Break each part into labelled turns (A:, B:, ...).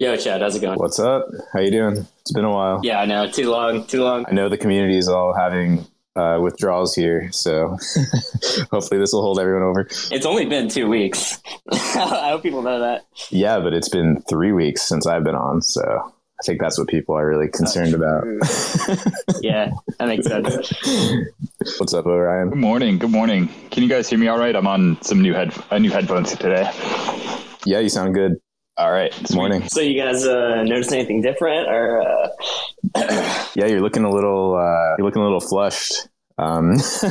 A: Yo, Chad, how's it going?
B: What's up? How you doing? It's been a while.
A: Yeah, I know. Too long. Too long.
B: I know the community is all having uh, withdrawals here, so hopefully this will hold everyone over.
A: It's only been two weeks. I hope people know that.
B: Yeah, but it's been three weeks since I've been on, so I think that's what people are really concerned about.
A: yeah, that makes sense.
B: What's up, Orion?
C: Good morning. Good morning. Can you guys hear me all right? I'm on some new head uh, new headphones today.
B: Yeah, you sound good.
C: All right.
B: Good morning.
A: So you guys uh, notice anything different, or uh...
B: yeah, you're looking a little uh, you're looking a little flushed. Um,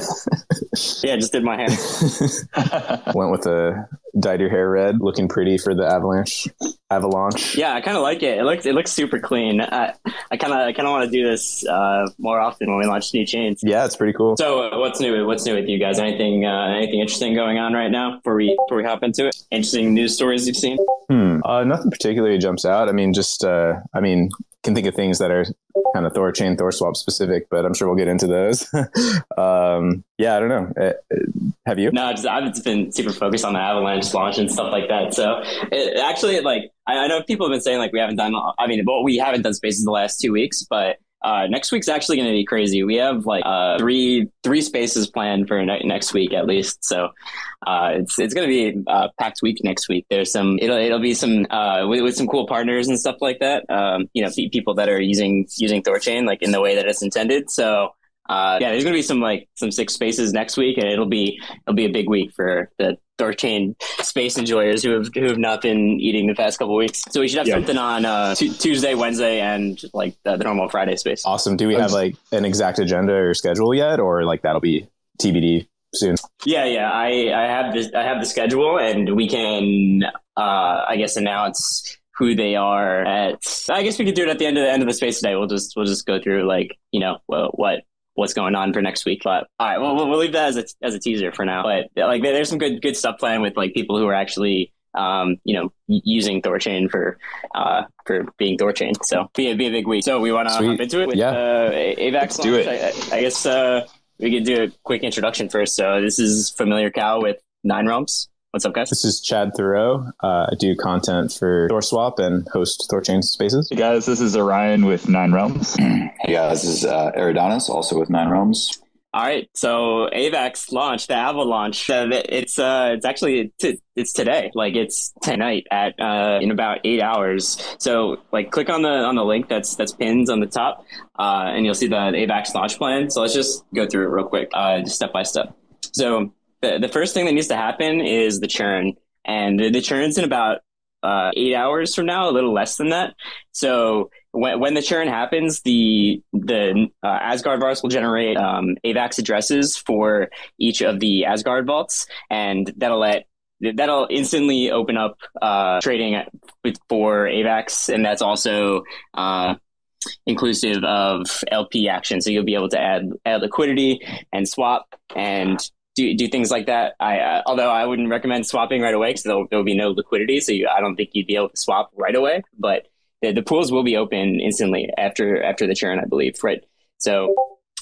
A: yeah, just did my hair.
B: Went with a dyed your hair red, looking pretty for the avalanche. Avalanche.
A: Yeah, I kind of like it. It looks it looks super clean. I I kind of I kind of want to do this uh, more often when we launch new chains.
B: Yeah, it's pretty cool.
A: So uh, what's new? What's new with you guys? Anything uh, anything interesting going on right now before we before we hop into it? Interesting news stories you've seen?
B: Hmm. Uh, nothing particularly jumps out. I mean, just uh, I mean, can think of things that are kind of Thorchain, Thor swap specific, but I'm sure we'll get into those. um, yeah, I don't know. Uh, have you?
A: No, just, I've just been super focused on the Avalanche launch and stuff like that. So it, actually, like I, I, know people have been saying like we haven't done. I mean, well, we haven't done spaces the last two weeks, but uh, next week's actually going to be crazy. We have like uh, three three spaces planned for ne- next week at least. So uh, it's it's going to be a packed week next week. There's some it'll it'll be some uh, with, with, some cool partners and stuff like that. Um, you know, people that are using using Thorchain like in the way that it's intended. So uh, yeah, there's gonna be some like some six spaces next week, and it'll be it'll be a big week for the Thorchain space enjoyers who have who have not been eating the past couple weeks. So we should have yeah. something on uh, t- Tuesday, Wednesday, and like the, the, normal Friday space.
B: Awesome. Do we have like an exact agenda or schedule yet, or like that'll be TBD soon?
A: Yeah, yeah. I I have this I have the schedule, and we can uh, I guess announce who they are at I guess we could do it at the end of the end of the space today. We'll just we'll just go through like, you know, what what's going on for next week. But all right, well, we'll leave that as a, as a teaser for now. But like, there's some good good stuff planned with like people who are actually um, you know, using Thorchain for uh, for being Thorchain. So be a, be a big week. So we want to hop into it with
B: yeah.
A: uh, AVAX.
C: Do it.
A: I, I guess uh, we could do a quick introduction first. So this is Familiar Cow with Nine Realms. What's up, guys?
B: This is Chad Thoreau. Uh, I do content for ThorSwap and host Thorchain Spaces.
C: Hey guys, this is Orion with Nine Realms.
D: hey guys, this is uh, Eridanus, also with Nine Realms.
A: All right, so AVAX launched the Avalanche. It's uh, it's actually t- it's today. Like it's tonight at uh, in about eight hours. So like, click on the on the link that's that's pinned on the top, uh, and you'll see the AVAX launch plan. So let's just go through it real quick, uh, just step by step. So the, the first thing that needs to happen is the churn. And the, the churn's in about uh, eight hours from now, a little less than that. So when, when the churn happens, the the uh, Asgard vaults will generate um, AVAX addresses for each of the Asgard vaults, and that'll let that'll instantly open up uh, trading for AVAX, and that's also uh, inclusive of LP action. So you'll be able to add add liquidity and swap and do do things like that. I uh, although I wouldn't recommend swapping right away because there will be no liquidity, so you, I don't think you'd be able to swap right away. But the, the pools will be open instantly after after the churn, I believe. Right. So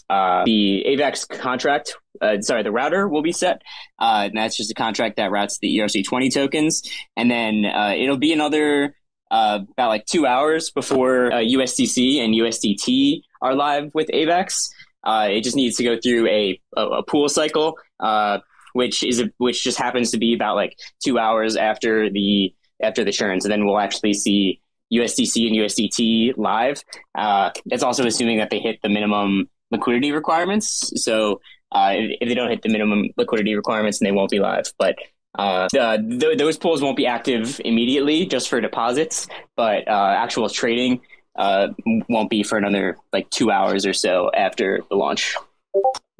A: uh, the AVAX contract, uh, sorry, the router will be set. Uh, and that's just a contract that routes the ERC20 tokens. And then uh, it'll be another uh, about like two hours before USDC and USDT are live with AVAX. Uh, it just needs to go through a, a, a pool cycle, uh, which is a, which just happens to be about like two hours after the after the churn. So then we'll actually see USDC and USDT live. Uh, it's also assuming that they hit the minimum liquidity requirements. So uh, if, if, they don't hit the minimum liquidity requirements, then they won't be live. But uh, the, th- those pools won't be active immediately just for deposits, but uh, actual trading uh, won't be for another like two hours or so after the launch.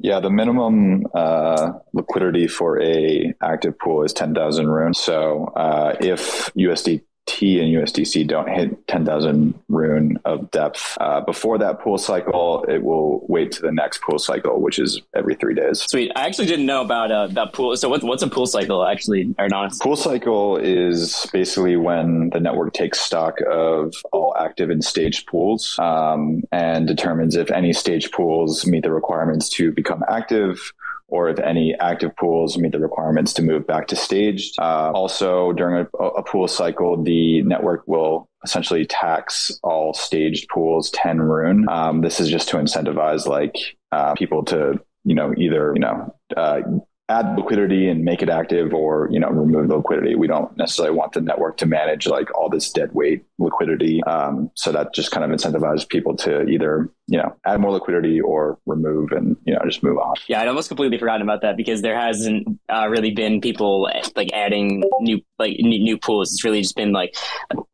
D: Yeah, the minimum uh, liquidity for a active pool is ten thousand rune. So uh, if USD T and USDC don't hit 10,000 rune of depth uh, before that pool cycle, it will wait to the next pool cycle, which is every three days.
A: Sweet. I actually didn't know about uh, that pool. So what, what's a pool cycle actually, or not?
D: Pool cycle is basically when the network takes stock of all active and staged pools um, and determines if any staged pools meet the requirements to become active or if any active pools meet the requirements to move back to staged. Uh, also, during a, a, pool cycle, the network will essentially tax all staged pools 10 rune. Um, this is just to incentivize like uh, people to, you know, either, you know, uh, add liquidity and make it active or you know remove the liquidity. We don't necessarily want the network to manage like all this dead weight liquidity. Um, so that just kind of incentivizes people to either you know add more liquidity or remove and you know just move on.
A: Yeah i'd almost completely forgotten about that because there hasn't uh, really been people like adding new like new pools. It's really just been like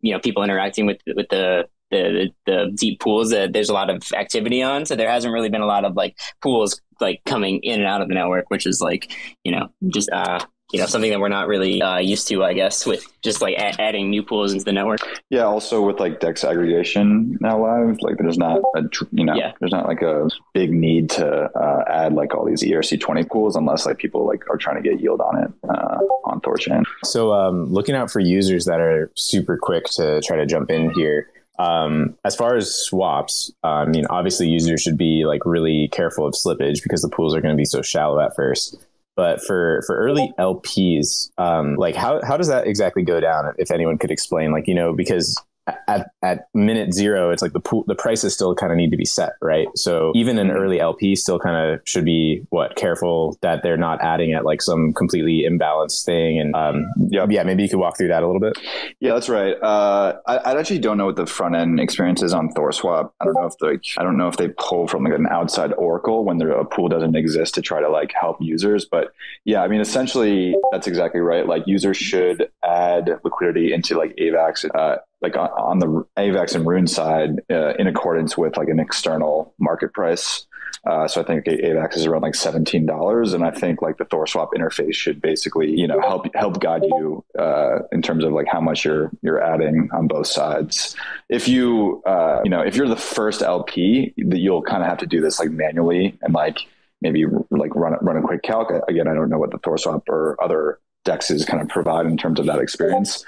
A: you know people interacting with with the the, the deep pools that there's a lot of activity on. So there hasn't really been a lot of like pools like coming in and out of the network, which is like, you know, just, uh, you know, something that we're not really uh, used to, I guess, with just like a- adding new pools into the network.
D: Yeah. Also with like Dex aggregation now live, like there's not a, you know, yeah. there's not like a big need to uh, add like all these ERC20 pools unless like people like are trying to get yield on it uh, on Thorchain.
B: So um, looking out for users that are super quick to try to jump in here. Um, as far as swaps, uh, I mean, obviously users should be like really careful of slippage because the pools are going to be so shallow at first. But for for early LPs, um, like how how does that exactly go down? If anyone could explain, like you know, because at, at minute zero, it's like the pool, the prices still kind of need to be set, right? So even an early LP still kind of should be what careful that they're not adding at like some completely imbalanced thing. And um, yeah, yeah, maybe you could walk through that a little bit.
D: Yeah, that's right. Uh, I, I actually don't know what the front end experience is on ThorSwap. I don't know if like I don't know if they pull from like an outside Oracle when a pool doesn't exist to try to like help users. But yeah, I mean, essentially that's exactly right. Like users should add liquidity into like AVAX. Uh, like on, the AVAX and Rune side uh, in accordance with like an external market price. Uh, so I think AVAX is around like seventeen dollars, and I think like the ThorSwap interface should basically you know help help guide you uh, in terms of like how much you're you're adding on both sides. If you uh, you know if you're the first LP, that you'll kind of have to do this like manually and like maybe like run run a quick calc. Again, I don't know what the ThorSwap or other dexes kind of provide in terms of that experience.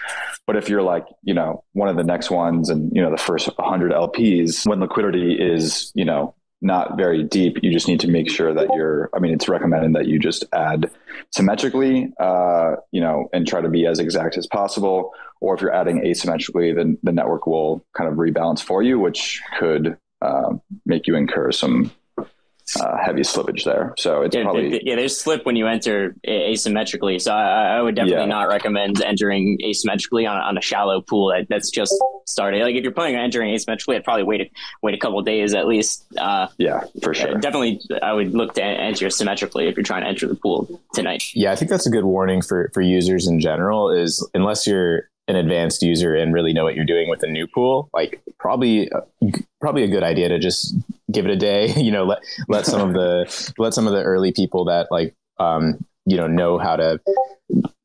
D: But if you're like, you know, one of the next ones and, you know, the first 100 LPs, when liquidity is, you know, not very deep, you just need to make sure that you're, I mean, it's recommended that you just add symmetrically, uh, you know, and try to be as exact as possible. Or if you're adding asymmetrically, then the network will kind of rebalance for you, which could uh, make you incur some uh, heavy slippage there. So it's
A: yeah,
D: probably
A: yeah. There's slip when you enter asymmetrically. So I, I would definitely yeah. not recommend entering asymmetrically on, on a shallow pool that, that's just started. Like if you're planning on entering asymmetrically, I'd probably wait a, wait a couple days at least.
D: Uh, yeah, for sure.
A: definitely, I would look to enter symmetrically if you're trying to enter the pool tonight.
B: Yeah, I think that's a good warning for for users in general. Is unless you're an advanced user and really know what you're doing with a new pool, like probably probably a good idea to just give it a day. You know, let let some of the let some of the early people that like um, you know know how to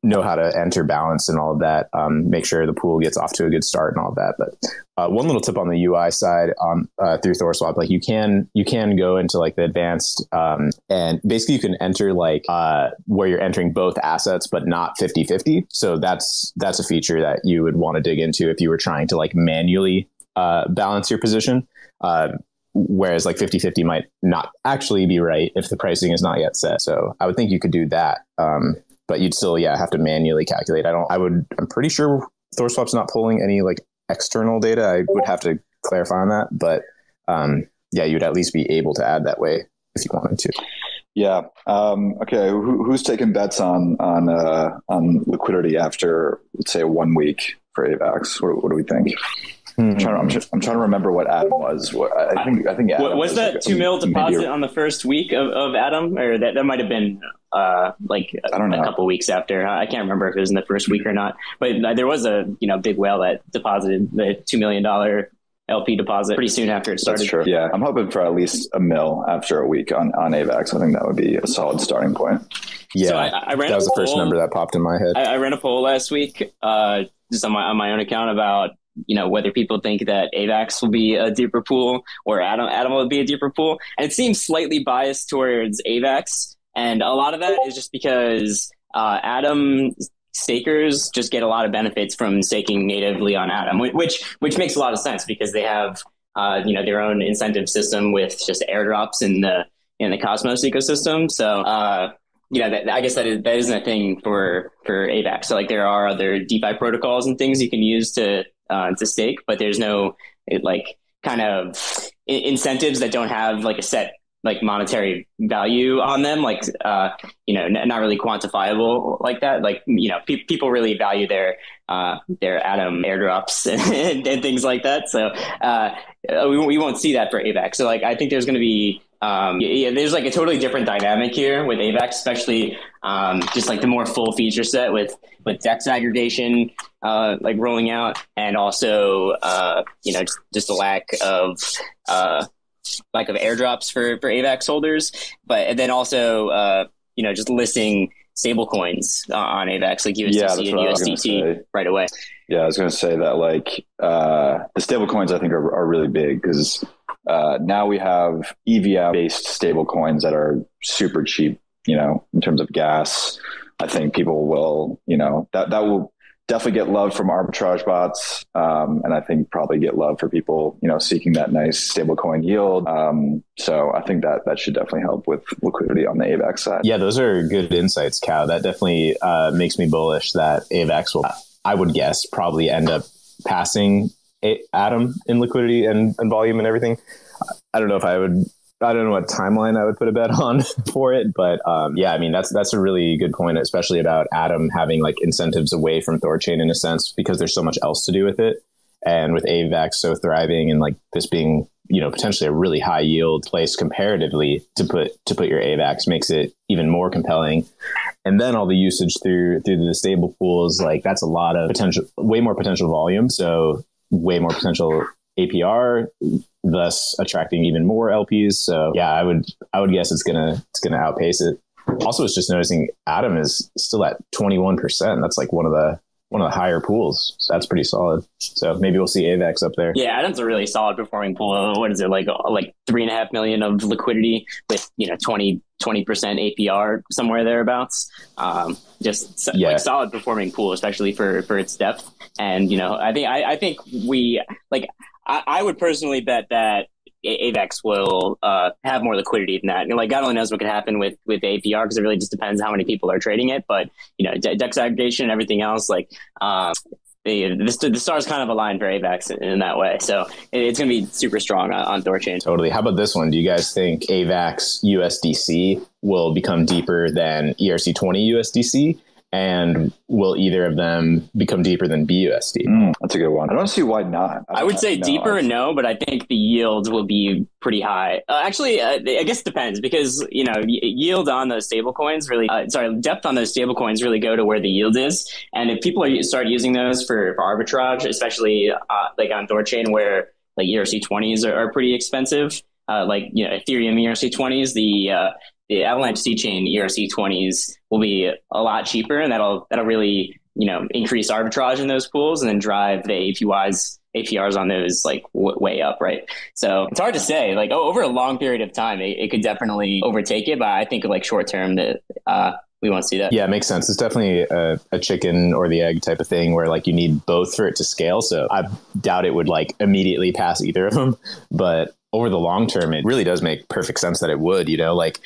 B: know how to enter balance and all of that. Um, make sure the pool gets off to a good start and all of that. But uh, one little tip on the UI side on uh, through ThorSwap, like you can you can go into like the advanced um, and basically you can enter like uh, where you're entering both assets but not 50-50. So that's that's a feature that you would want to dig into if you were trying to like manually uh, balance your position. Uh, whereas like 50-50 might not actually be right if the pricing is not yet set. So I would think you could do that. Um, but you'd still yeah have to manually calculate. I don't. I would. I'm pretty sure ThorSwap's not pulling any like external data. I would have to clarify on that, but um, yeah, you'd at least be able to add that way if you wanted to.
D: Yeah. Um, okay. Who, who's taking bets on on uh, on liquidity after let's say one week for AVAX? What, what do we think? I'm, trying to, I'm, trying to, remember what Atom was. What, I think I think
A: Atom was, was that like two mil deposit on the first week of, of Atom, or that that might have been uh, like I don't know. a couple weeks after. I can't remember if it was in the first week or not, but there was a you know big whale that deposited the two million dollar LP deposit pretty soon after it started.
D: That's true. Yeah, I'm hoping for at least a mil after a week on on AVAX. I think that would be a solid starting point.
B: Yeah, so I, I that was the first number that popped in my head.
A: I, I ran a poll last week, uh, just on my on my own account about you know whether people think that AVAX will be a deeper pool or Adam Atom will be a deeper pool, and it seems slightly biased towards AVAX, and a lot of that is just because uh, Atom stakers just get a lot of benefits from staking natively on Atom, which which makes a lot of sense because they have uh, you know their own incentive system with just airdrops in the in the Cosmos ecosystem. So uh, you know, that, I guess that, is, that isn't a thing for for AVAX. So like there are other DeFi protocols and things you can use to uh, to stake, but there's no like kind of incentives that don't have like a set like monetary value on them like uh you know n- not really quantifiable like that. Like you know pe- people really value their uh their atom airdrops and, and things like that. So uh we, we won't see that for avax. So like i think there's going to be um, yeah, there's like a totally different dynamic here with AVAX, especially um, just like the more full feature set with with DEX aggregation uh, like rolling out, and also uh, you know just, just a lack of uh, lack of airdrops for for AVAX holders, but and then also uh, you know just listing stable coins on AVAX like USDC yeah, and USDT right away.
D: Yeah, I was going to say that like uh, the stable coins I think are, are really big because uh, now we have EVM based stable coins that are super cheap. You know, in terms of gas, I think people will you know that that will definitely get love from arbitrage bots, um, and I think probably get love for people you know seeking that nice stablecoin yield. Um, so I think that that should definitely help with liquidity on the AVAX side.
B: Yeah, those are good insights, Cow. That definitely uh, makes me bullish that AVAX will, I would guess, probably end up passing Atom in liquidity and, and volume and everything. I don't know if I would I don't know what timeline I would put a bet on for it, but um, yeah, I mean that's that's a really good point, especially about Atom having like incentives away from Thorchain in a sense because there's so much else to do with it, and with AVAX so thriving and like this being you know potentially a really high yield place comparatively to put to put your AVAX makes it even more compelling. And then all the usage through through the stable pools, like that's a lot of potential, way more potential volume. So way more potential APR, thus attracting even more LPs. So yeah, I would I would guess it's gonna it's gonna outpace it. Also, was just noticing Atom is still at twenty one percent. That's like one of the one of the higher pools. So that's pretty solid. So maybe we'll see AVAX up there.
A: Yeah, Atom's a really solid performing pool. What is it like? Like three and a half million of liquidity with you know 20 percent APR somewhere thereabouts. Um, just yeah. like solid performing pool, especially for for its depth. And you know, I think I, I think we like I, I would personally bet that AVAX will uh, have more liquidity than that. And like God only knows what could happen with with APR because it really just depends how many people are trading it. But you know, DEX aggregation and everything else, like uh, the, the, the stars kind of aligned for AVAX in, in that way. So it's going to be super strong on, on Thorchain.
B: Totally. How about this one? Do you guys think AVAX USDC will become deeper than ERC20 USDC? And will either of them become deeper than BUSD?
D: Mm, that's a good one. I don't see why not.
A: I, I would say deeper, no, but I think the yields will be pretty high. Uh, actually, uh, I guess it depends because you know yield on those stable coins really, uh, sorry, depth on those stable coins really go to where the yield is, and if people are start using those for, for arbitrage, especially uh, like on Thorchain where like ERC twenties are, are, pretty expensive. Uh, like you know Ethereum ERC twenties, the uh, the Avalanche C chain ERC20s will be a lot cheaper, and that'll that'll really you know increase arbitrage in those pools, and then drive the APYs APRs on those like w- way up, right? So it's hard to say. Like oh, over a long period of time, it, it could definitely overtake it, but I think like short term that uh, we won't see that.
B: Yeah, it makes sense. It's definitely a, a, chicken or the egg type of thing where like you need both for it to scale. So I doubt it would like immediately pass either of them, but over the long term, it really does make perfect sense that it would, you know, like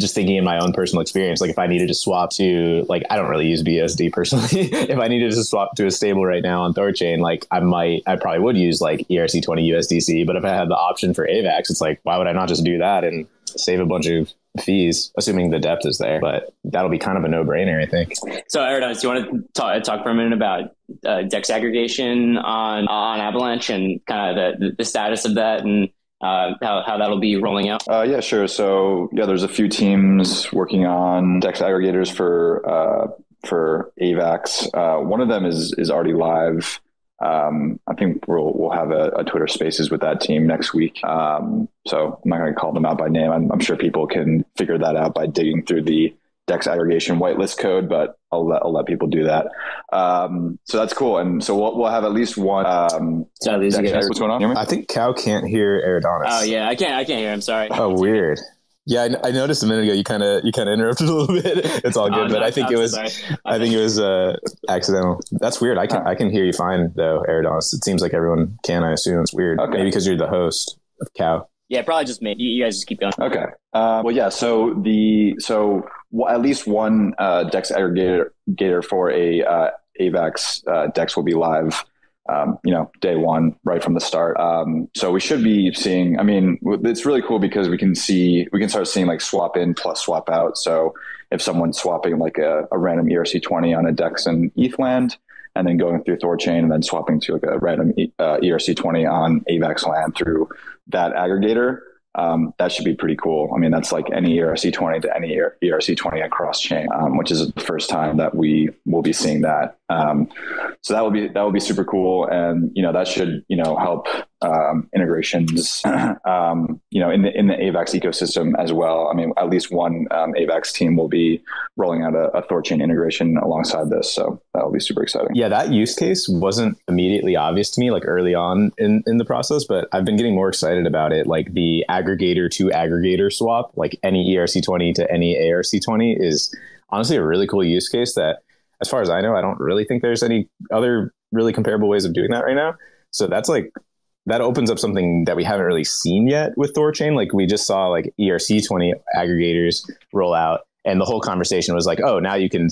B: just thinking in my own personal experience, like if I needed to swap to like I don't really use BUSD personally. if I needed to swap to a stable right now on Thorchain, like I might I probably would use like ERC20 USDC. But if I had the option for AVAX, it's like why would I not just do that and save a bunch of fees, assuming the depth is there. But that'll be kind of a no brainer, I think.
A: So, Eridanus, do you want to talk, talk for a minute about uh, Dex aggregation on on Avalanche and kind of the, the status of that and uh, how, how that'll be rolling out?
D: Uh, yeah, sure. So yeah, there's a few teams working on Dex aggregators for uh, for AVAX. Uh, one of them is is already live. Um, I think we'll we'll have a, a, Twitter Spaces with that team next week. Um, so I'm not going to call them out by name. I'm, I'm, sure people can figure that out by digging through the Dex aggregation whitelist code, but I'll let, I'll let people do that. Um, so that's cool. And so we'll, we'll have at least one. Um,
A: so these
D: Dex, what's going on?
B: I think Cow can't hear Eridanus.
A: Oh yeah, I can't. I can't hear him. Sorry.
B: Oh weird. Yeah, I, I, noticed a minute ago you kind of you kind of interrupted a little bit. It's all good, oh, but no, I think it was I think it was uh, accidental. That's weird. I can I can hear you fine though, Eridanus. It seems like everyone can. I assume it's weird. Okay. Maybe because you're the host of Cow.
A: Yeah, probably just me. You, you guys just keep going.
D: Okay. Uh, well, yeah. So the so at least one uh, Dex aggregator for a uh, AVAX uh, Dex will be live um, you know, day one, right from the start. Um, so we should be seeing. I mean, it's really cool because we can see we can start seeing like swap in plus swap out. So if someone's swapping like a, a random ERC20 on a DEX and ETH land, and then going through Thorchain and then swapping to like a random uh, ERC20 on AVAX land through that aggregator, um, that should be pretty cool. I mean, that's like any ERC20 to any ERC20 across chain, um, which is the first time that we will be seeing that. Um, so that will be that will be super cool, and you know that should you know help um, integrations, um, you know, in the in the AVAX ecosystem as well. I mean, at least one um, AVAX team will be rolling out a, a Thorchain integration alongside this, so that will be super exciting.
B: Yeah, that use case wasn't immediately obvious to me, like early on in in the process, but I've been getting more excited about it. Like the aggregator to aggregator swap, like any ERC20 to any ARC20, is honestly a really cool use case that. As far as I know, I don't really think there's any other really comparable ways of doing that right now. So that's like that opens up something that we haven't really seen yet with Thorchain. Like we just saw like ERC20 aggregators roll out and the whole conversation was like, oh, now you can,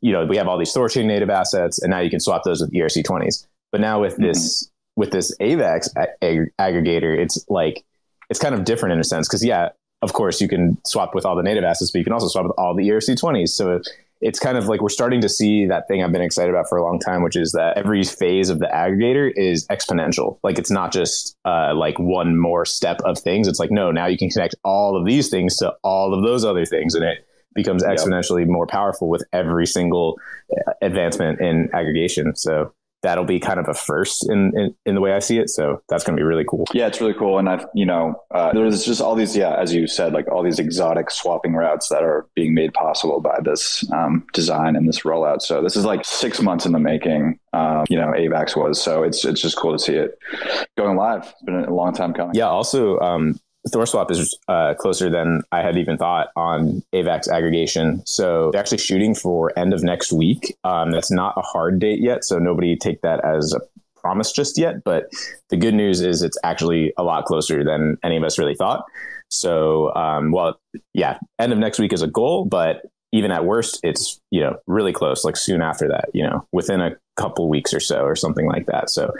B: you know, we have all these Thorchain native assets and now you can swap those with ERC20s. But now with mm-hmm. this, with this AVAX ag- aggregator, it's like, it's kind of different in a sense. Cause yeah, of course you can swap with all the native assets, but you can also swap with all the ERC20s. So it's kind of like we're starting to see that thing I've been excited about for a long time, which is that every phase of the aggregator is exponential. Like it's not just uh, like one more step of things. It's like, no, now you can connect all of these things to all of those other things. And it becomes exponentially yep. more powerful with every single uh, advancement in aggregation. So that'll be kind of a first in, in, in the way I see it. So that's going to be really cool.
D: Yeah, it's really cool. And I've, you know, uh, there's just all these, yeah, as you said, like all these exotic swapping routes that are being made possible by this um, design and this rollout. So this is like six months in the making, um, you know, AVAX was. So it's, it's just cool to see it going live. It's been a long time coming.
B: Yeah. Also, um, ThorSwap is uh, closer than I had even thought on AVAX aggregation. So they're actually shooting for end of next week. Um, that's not a hard date yet, so nobody take that as a promise just yet. But the good news is it's actually a lot closer than any of us really thought. So, um, well, yeah, end of next week is a goal, but even at worst, it's you know really close, like soon after that, you know, within a couple weeks or so, or something like that. So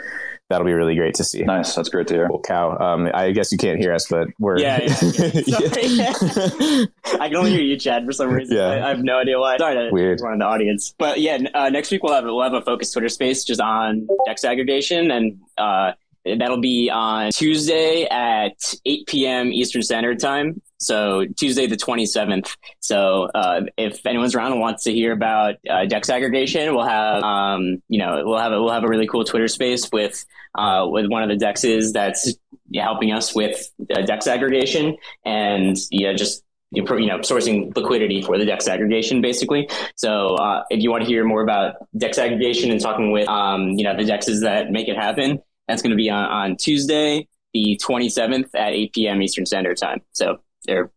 B: that'll be really great to see.
D: Nice. That's great to hear.
B: Cool cow. Um, I guess you can't hear us, but we're.
A: Yeah. yeah, yeah. I can only hear you, Chad, for some reason. Yeah. I, I have no idea why. Sorry to Weird. run the audience. But yeah, uh, next week we'll have, we'll have a focus Twitter space just on DEX aggregation and, uh, That'll be on Tuesday at 8 p.m. Eastern Standard Time. So Tuesday the 27th. So uh, if anyone's around and wants to hear about uh, Dex aggregation, we'll have um, you know we'll have a, we'll have a really cool Twitter space with uh, with one of the Dexes that's helping us with Dex aggregation and know just you know, sourcing liquidity for the DEX aggregation, basically. So, uh, if you want to hear more about DEX aggregation and talking with, um, you know, the dexes that make it happen, that's going to be on, on Tuesday, the 27th at 8 p.m. Eastern Standard Time. So, or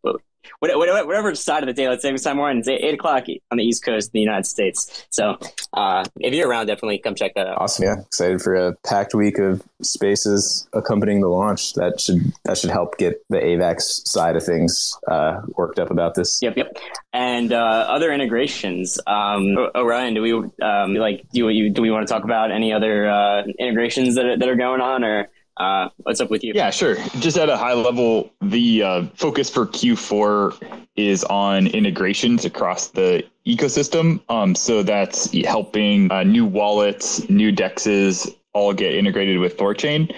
A: whatever side of the daylight savings time we're on, it's eight o'clock on the East Coast in the United States. So uh, if you're around, definitely come check that out.
B: Awesome, yeah! Excited for a packed week of spaces accompanying the launch. That should that should help get the AVAX side of things uh, worked up about this.
A: Yep, yep. And uh, other integrations. Um, Orion, do we um, like do you do we want to talk about any other uh, integrations that are, that are going on or? Uh, what's up with you?
C: Yeah, sure. Just at a high level, the uh, focus for Q4 is on integrations across the ecosystem. Um, so that's helping uh, new wallets, new dexes all get integrated with Thorchain.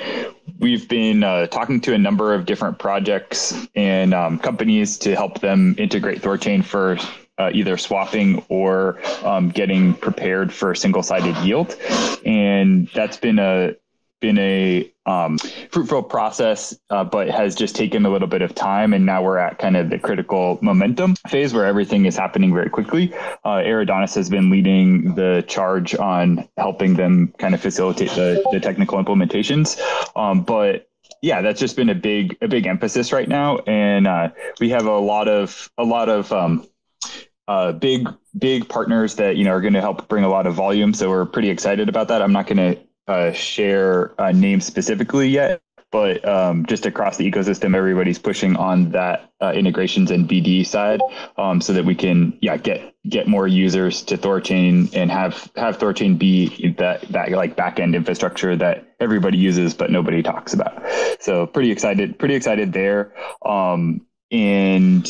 C: We've been uh, talking to a number of different projects and um, companies to help them integrate Thorchain for uh, either swapping or um, getting prepared for single sided yield. And that's been a been a um, fruitful process, uh, but has just taken a little bit of time. And now we're at kind of the critical momentum phase where everything is happening very quickly. Uh, has been leading the charge on helping them kind of facilitate the, the technical implementations. Um, but yeah, that's just been a big a big emphasis right now, and uh, we have a lot of a lot of um, uh, big big partners that you know are going to help bring a lot of volume. So we're pretty excited about that. I'm not going to uh, share a name specifically yet, but um, just across the ecosystem, everybody's pushing on that uh, integrations and BD side, um, so that we can yeah get get more users to Thorchain and have have Thorchain be that that like backend infrastructure that everybody uses but nobody talks about. So pretty excited, pretty excited there. Um, and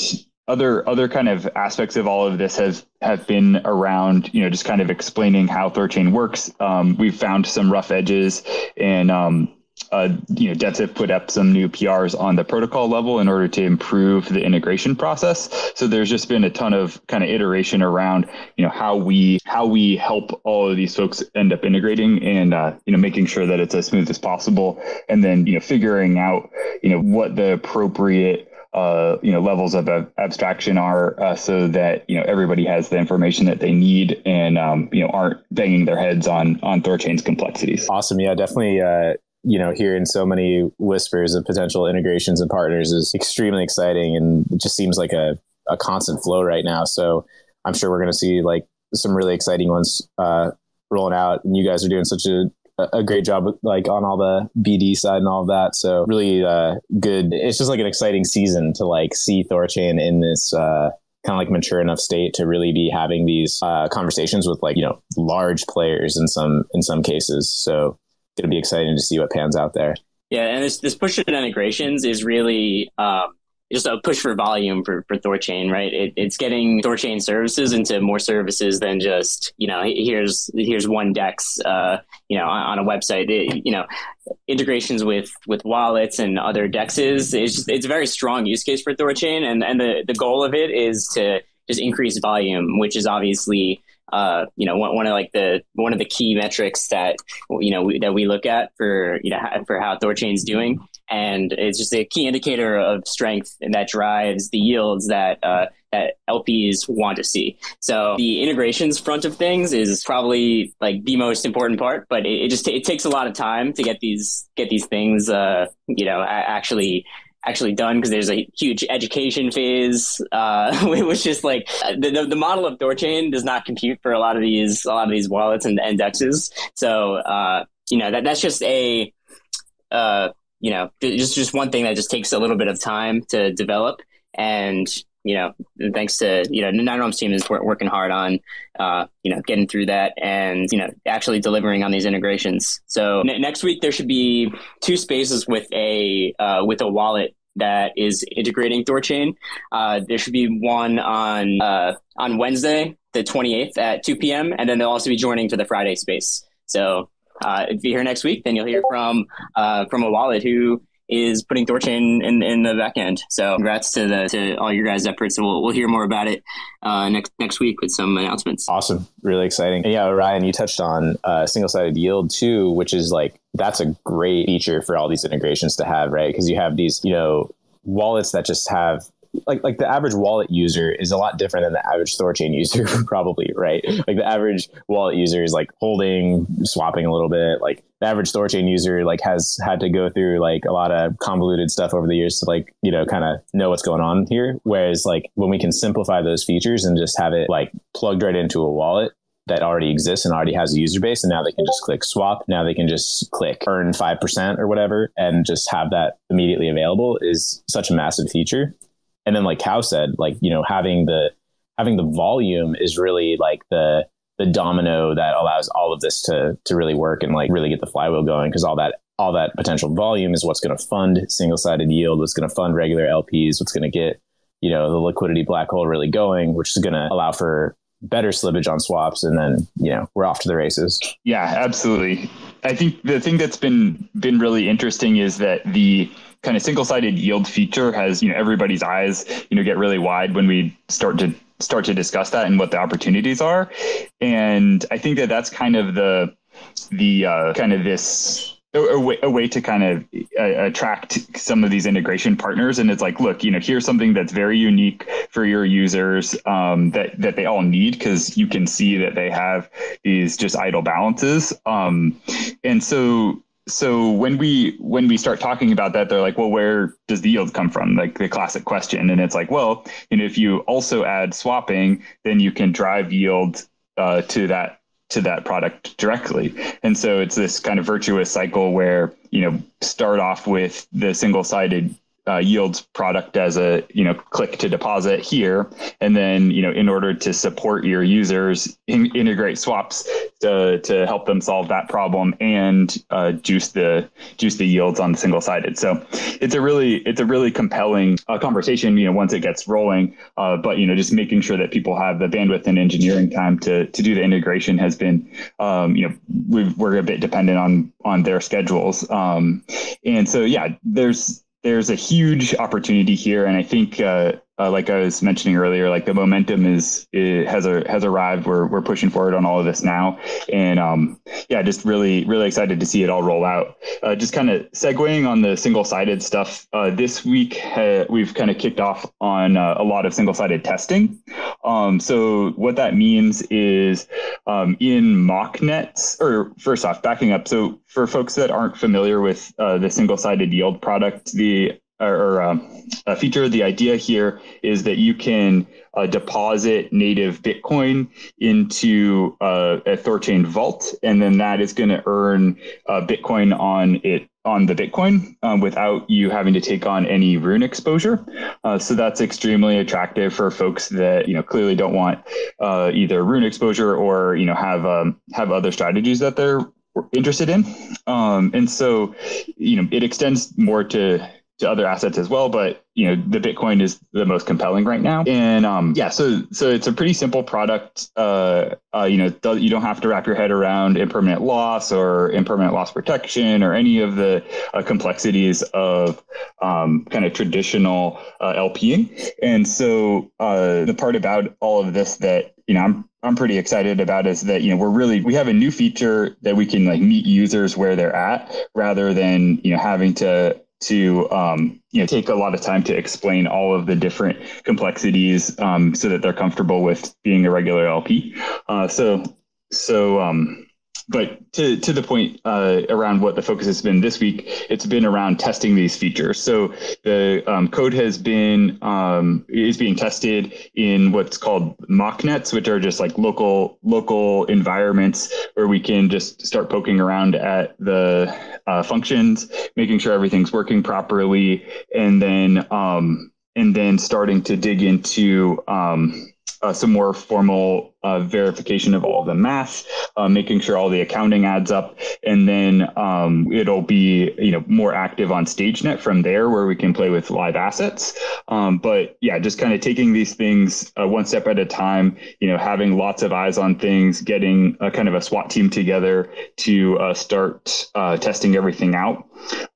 C: other other kind of aspects of all of this has have been around you know just kind of explaining how Thorchain works. Um, we've found some rough edges and um, uh, you know, DebtSafe put up some new PRs on the protocol level in order to improve the integration process. So there's just been a ton of kind of iteration around, you know, how we how we help all of these folks end up integrating and uh, you know making sure that it's as smooth as possible, and then you know figuring out you know what the appropriate uh, you know levels of abstraction are uh, so that you know everybody has the information that they need and um, you know aren't banging their heads on on Thorchain's complexities.
B: Awesome, yeah, definitely. Uh, you know, hearing so many whispers of potential integrations and partners is extremely exciting, and it just seems like a a constant flow right now. So I'm sure we're going to see like some really exciting ones uh, rolling out, and you guys are doing such a a great job like on all the BD side and all of that. So really uh, good. It's just like an exciting season to like see Thorchain in this uh, kind of like mature enough state to really be having these uh, conversations with like you know large players in some in some cases. So going to be exciting to see what pans out there.
A: Yeah, and this this push to integrations is really um, just a push for volume for, for Thorchain, right? It, it's getting Thorchain services into more services than just you know here's here's one Dex, uh, you know, on, on a website. It, you know, integrations with with wallets and other dexes is just, it's a very strong use case for Thorchain, and and the the goal of it is to just increase volume, which is obviously uh, you know, one, one of like the one of the key metrics that you know we, that we look at for you know for how Thorchain's doing, and it's just a key indicator of strength and that drives the yields that uh, that LPs want to see. So the integrations front of things is probably like the most important part, but it, it just it takes a lot of time to get these get these things uh, you know actually actually done because there's a huge education phase, uh, which is like the, the, model of Thorchain does not compute for a lot of these a lot of these wallets and indexes. So uh, you know that that's just a uh, you know just just one thing that just takes a little bit of time to develop and you know, thanks to, you know, NineRealms team is working hard on, uh, you know, getting through that and, you know, actually delivering on these integrations. So n- next week there should be two spaces with a, uh, with a wallet that is integrating Thorchain. Uh, there should be one on, uh, on Wednesday, the 28th at 2 p.m. And then they'll also be joining to the Friday space. So, uh, if you're here next week, then you'll hear from, uh, from a wallet who, is putting Thorchain in, in the back end. So congrats to the to all your guys' efforts. We'll, we'll hear more about it uh, next next week with some announcements.
B: Awesome, really exciting. And yeah, Orion, you touched on uh, single sided yield too, which is like that's a great feature for all these integrations to have, right? Because you have these you know wallets that just have like like the average wallet user is a lot different than the average Thorchain user, probably, right? Like the average wallet user is like holding, swapping a little bit. Like the average Thorchain user like has had to go through like a lot of convoluted stuff over the years to like, you know, kind of know what's going on here. Whereas like when we can simplify those features and just have it like plugged right into a wallet, that already exists and already has a user base and now they can just click swap now they can just click earn 5% or whatever and just have that immediately available is such a massive feature and then like Cow said, like you know having the having the volume is really like the the domino that allows all of this to to really work and like really get the flywheel going. Because all that all that potential volume is what's going to fund single sided yield, what's going to fund regular LPs, what's going to get you know the liquidity black hole really going, which is going to allow for better slippage on swaps and then you know we're off to the races.
C: Yeah absolutely. I think the thing that's been been really interesting is that the kind of single-sided yield feature has you know everybody's eyes you know get really wide when we start to start to discuss that and what the opportunities are. And i think that that's kind of the the uh, kind of this a, way, a way to kind of uh, attract some of these integration partners. And it's like look you know here's something that's very unique for your users um, that that they all need because you can see that they have these just idle balances. Um, and so so when we when we start talking about that they're like well where does the yield come from? Like the classic question. And it's like well you know if you also add swapping then you can drive yield uh, to that to that product directly. And so it's this kind of virtuous cycle where you know start off with the single sided uh, yields product as a you know click to deposit here, and then you know in order to support your users, in, integrate swaps to, to help them solve that problem and uh, juice the juice the yields on single sided. So it's a really it's a really compelling uh, conversation. You know once it gets rolling, uh, but you know just making sure that people have the bandwidth and engineering time to to do the integration has been um, you know we are a bit dependent on on their schedules. Um, and so yeah, there's there's a huge opportunity here, and I think, uh, uh, like I was mentioning earlier, like the momentum is has a, has arrived. We're we're pushing forward on all of this now, and um, yeah, just really really excited to see it all roll out. Uh, just kind of segueing on the single sided stuff. Uh, this week we've kind of kicked off on uh, a lot of single sided testing. Um, so what that means is um, in MockNets, or first off, backing up. So for folks that aren't familiar with uh, the single sided yield product, the or um, a feature. The idea here is that you can uh, deposit native Bitcoin into uh, a Thorchain vault, and then that is going to earn uh, Bitcoin on it on the Bitcoin um, without you having to take on any rune exposure. Uh, so that's extremely attractive for folks that you know clearly don't want uh, either rune exposure or you know have um, have other strategies that they're interested in. Um, and so, you know, it extends more to to other assets as well, but you know the Bitcoin is the most compelling right now. And um, yeah, so so it's a pretty simple product. Uh, uh, you know, you don't have to wrap your head around impermanent loss or impermanent loss protection or any of the uh, complexities of um, kind of traditional uh, LPing. And so uh, the part about all of this that you know I'm I'm pretty excited about is that you know we're really we have a new feature that we can like meet users where they're at rather than you know having to to um, you know take a lot of time to explain all of the different complexities um, so that they're comfortable with being a regular LP. Uh, so so um, but to, to the point uh, around what the focus has been this week, it's been around testing these features. So the um, code has been um, is being tested in what's called mocknets, which are just like local local environments where we can just start poking around at the uh, functions, making sure everything's working properly, and then um, and then starting to dig into um, uh, some more formal uh, verification of all the math, uh, making sure all the accounting adds up, and then um, it'll be you know more active on StageNet from there, where we can play with live assets. Um, but yeah, just kind of taking these things uh, one step at a time. You know, having lots of eyes on things, getting a kind of a SWAT team together to uh, start uh, testing everything out.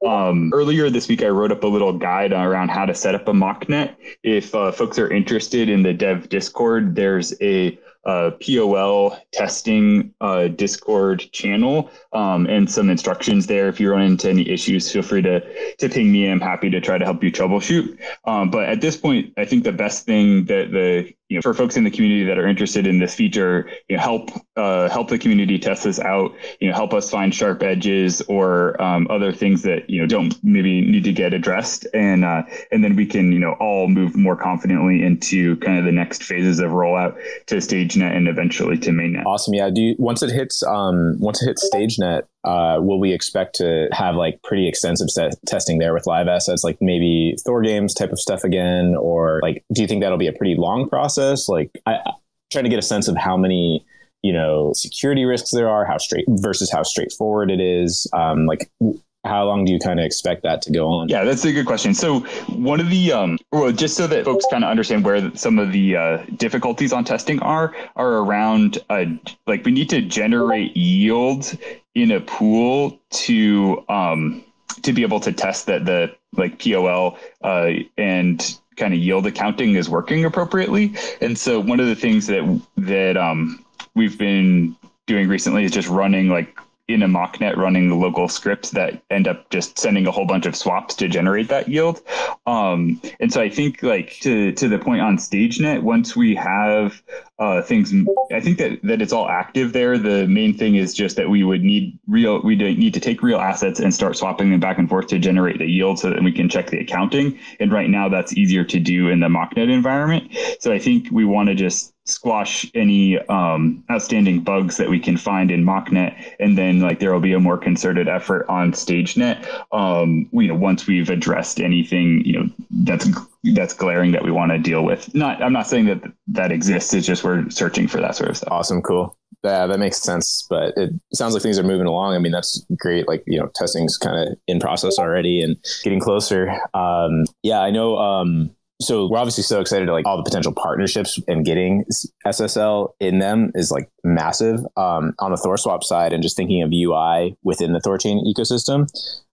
C: Um, earlier this week, I wrote up a little guide around how to set up a mocknet. If folks are interested in the Dev Discord, there's a uh, POL testing uh, Discord channel um, and some instructions there. If you run into any issues, feel free to to ping me. I'm happy to try to help you troubleshoot. Um, but at this point, I think the best thing that the you know for folks in the community that are interested in this feature, you know, help uh, help the community test this out. You know, help us find sharp edges or um, other things that you know don't maybe need to get addressed, and uh, and then we can you know all move more confidently into kind of the next phases of rollout to StageNet and eventually to mainnet.
B: Awesome. Yeah. Do you, once it hits um, once it hits StageNet, uh, will we expect to have like pretty extensive set testing there with live assets, like maybe Thor games type of stuff again, or like do you think that'll be a pretty long process? Like I, I trying to get a sense of how many you know security risks there are, how straight versus how straightforward it is. Um, like how long do you kind of expect that to go on?
C: Yeah, that's a good question. So one of the um, well, just so that folks kind of understand where some of the uh, difficulties on testing are, are around uh, like we need to generate yield in a pool to um, to be able to test that the like POL uh, and kind of yield accounting is working appropriately. And so one of the things that that um, we've been doing recently is just running like in a mocknet running the local scripts that end up just sending a whole bunch of swaps to generate that yield. Um, and so I think like to to the point on StageNet, once we have uh, things. I think that that it's all active there. The main thing is just that we would need real. We need to take real assets and start swapping them back and forth to generate the yield, so that we can check the accounting. And right now, that's easier to do in the MockNet environment. So I think we want to just squash any um, outstanding bugs that we can find in MockNet, and then like there will be a more concerted effort on StageNet. Um, you know, once we've addressed anything, you know, that's that's glaring that we want to deal with. Not, I'm not saying that that exists. It's just we're searching for that sort of stuff.
B: Awesome, cool. Yeah, that makes sense. But it sounds like things are moving along. I mean, that's great. Like you know, testing's kind of in process already and getting closer. Um, yeah, I know. Um, so we're obviously so excited to like all the potential partnerships and getting SSL in them is like massive um, on the ThorSwap side and just thinking of UI within the ThorChain ecosystem.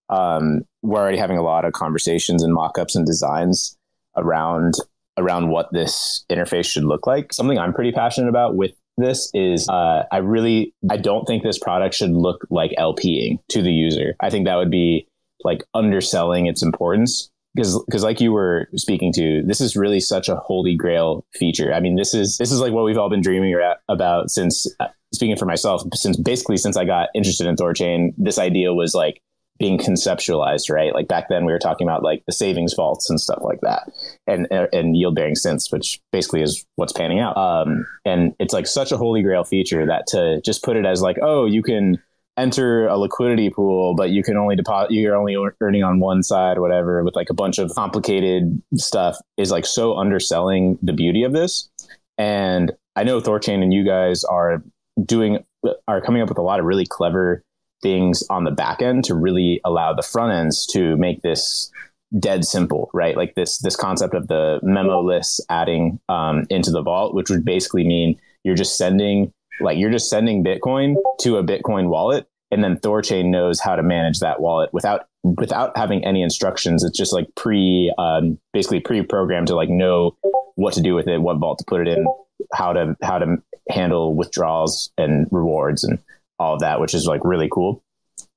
B: Um, we're already having a lot of conversations and mock-ups and designs around around what this interface should look like. Something I'm pretty passionate about with this is uh, I really I don't think this product should look like LPing to the user. I think that would be like underselling its importance because because like you were speaking to this is really such a holy grail feature i mean this is this is like what we've all been dreaming about since uh, speaking for myself since basically since i got interested in thorchain this idea was like being conceptualized right like back then we were talking about like the savings vaults and stuff like that and and yield bearing synths which basically is what's panning out um and it's like such a holy grail feature that to just put it as like oh you can enter a liquidity pool, but you can only deposit, you're only earning on one side, whatever, with like a bunch of complicated stuff is like so underselling the beauty of this. And I know Thorchain and you guys are doing, are coming up with a lot of really clever things on the back end to really allow the front ends to make this dead simple, right? Like this, this concept of the memoless adding um, into the vault, which would basically mean you're just sending like you're just sending Bitcoin to a Bitcoin wallet, and then Thorchain knows how to manage that wallet without without having any instructions. It's just like pre, um, basically pre-programmed to like know what to do with it, what vault to put it in, how to how to handle withdrawals and rewards and all of that, which is like really cool.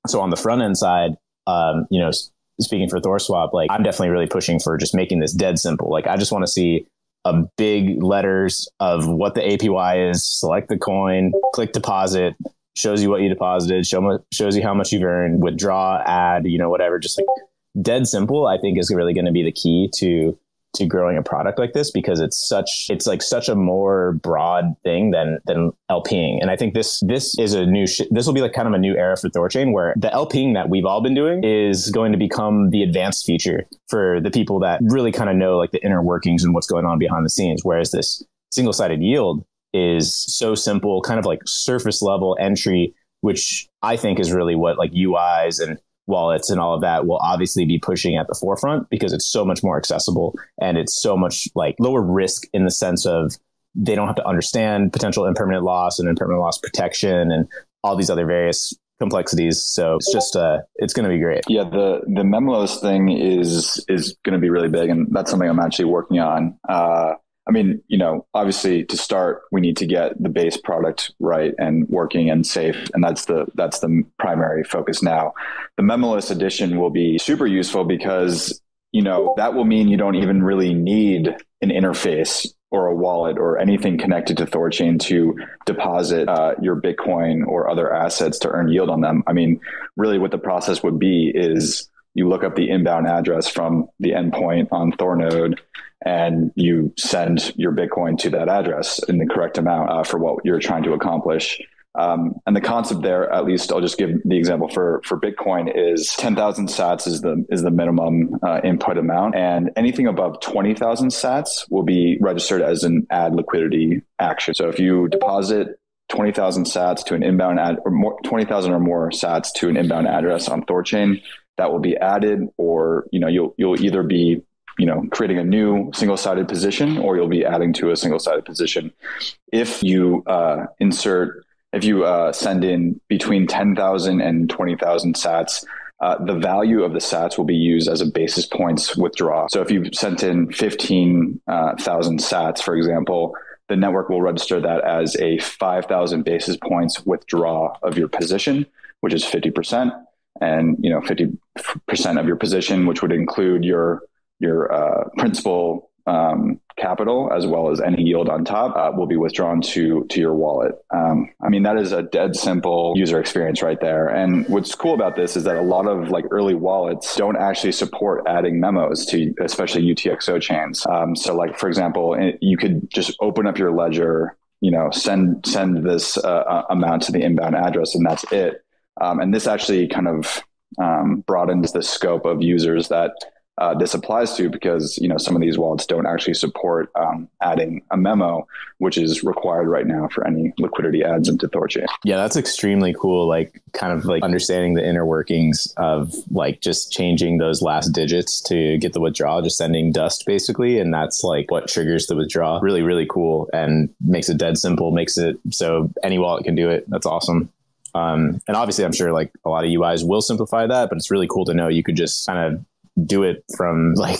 B: So on the front end side, um, you know, speaking for ThorSwap, like I'm definitely really pushing for just making this dead simple. Like I just want to see a big letters of what the APY is, select the coin, click deposit, shows you what you deposited, show, shows you how much you've earned, withdraw, add, you know, whatever, just like dead simple, I think is really going to be the key to to growing a product like this because it's such it's like such a more broad thing than than LPing. And I think this this is a new sh- this will be like kind of a new era for Thorchain where the LPing that we've all been doing is going to become the advanced feature for the people that really kind of know like the inner workings and what's going on behind the scenes. Whereas this single sided yield is so simple, kind of like surface level entry, which I think is really what like UIs and wallets and all of that will obviously be pushing at the forefront because it's so much more accessible and it's so much like lower risk in the sense of they don't have to understand potential impermanent loss and impermanent loss protection and all these other various complexities. So it's just uh, it's going to be great.
D: Yeah, the the memoless thing is is going to be really big, and that's something I'm actually working on. Uh, I mean, you know, obviously to start, we need to get the base product right and working and safe, and that's the that's the primary focus now. The memoless edition will be super useful because you know that will mean you don't even really need an interface or a wallet or anything connected to Thorchain to deposit uh, your Bitcoin or other assets to earn yield on them. I mean, really, what the process would be is you look up the inbound address from the endpoint on Thornode and you send your Bitcoin to that address in the correct amount uh, for what you're trying to accomplish. Um, and the concept there, at least I'll just give the example for, for Bitcoin is 10,000 sats is the, is the minimum uh, input amount. And anything above 20,000 sats will be registered as an add liquidity action. So if you deposit 20,000 sats to an inbound ad or more, 20,000 or more sats to an inbound address on Thorchain, that will be added or, you know, you'll, you'll either be you know, creating a new single-sided position, or you'll be adding to a single-sided position. If you uh, insert, if you uh, send in between 10,000 and 20,000 sats, uh, the value of the sats will be used as a basis points withdraw. So if you sent in 15,000 uh, sats, for example, the network will register that as a 5,000 basis points withdraw of your position, which is 50%. And, you know, 50% of your position, which would include your your uh, principal um, capital as well as any yield on top uh, will be withdrawn to to your wallet. Um, I mean that is a dead simple user experience right there. And what's cool about this is that a lot of like early wallets don't actually support adding memos to especially UTXO chains. Um, so like for example, you could just open up your ledger, you know, send send this uh, amount to the inbound address, and that's it. Um, and this actually kind of um, broadens the scope of users that uh, this applies to because you know some of these wallets don't actually support um, adding a memo, which is required right now for any liquidity adds into Thorchain.
B: Yeah, that's extremely cool. Like kind of like understanding the inner workings of like just changing those last digits to get the withdrawal, just sending dust basically, and that's like what triggers the withdrawal. Really, really cool and makes it dead simple. Makes it so any wallet can do it. That's awesome. Um, and obviously, I'm sure like a lot of UIs will simplify that, but it's really cool to know you could just kind of do it from like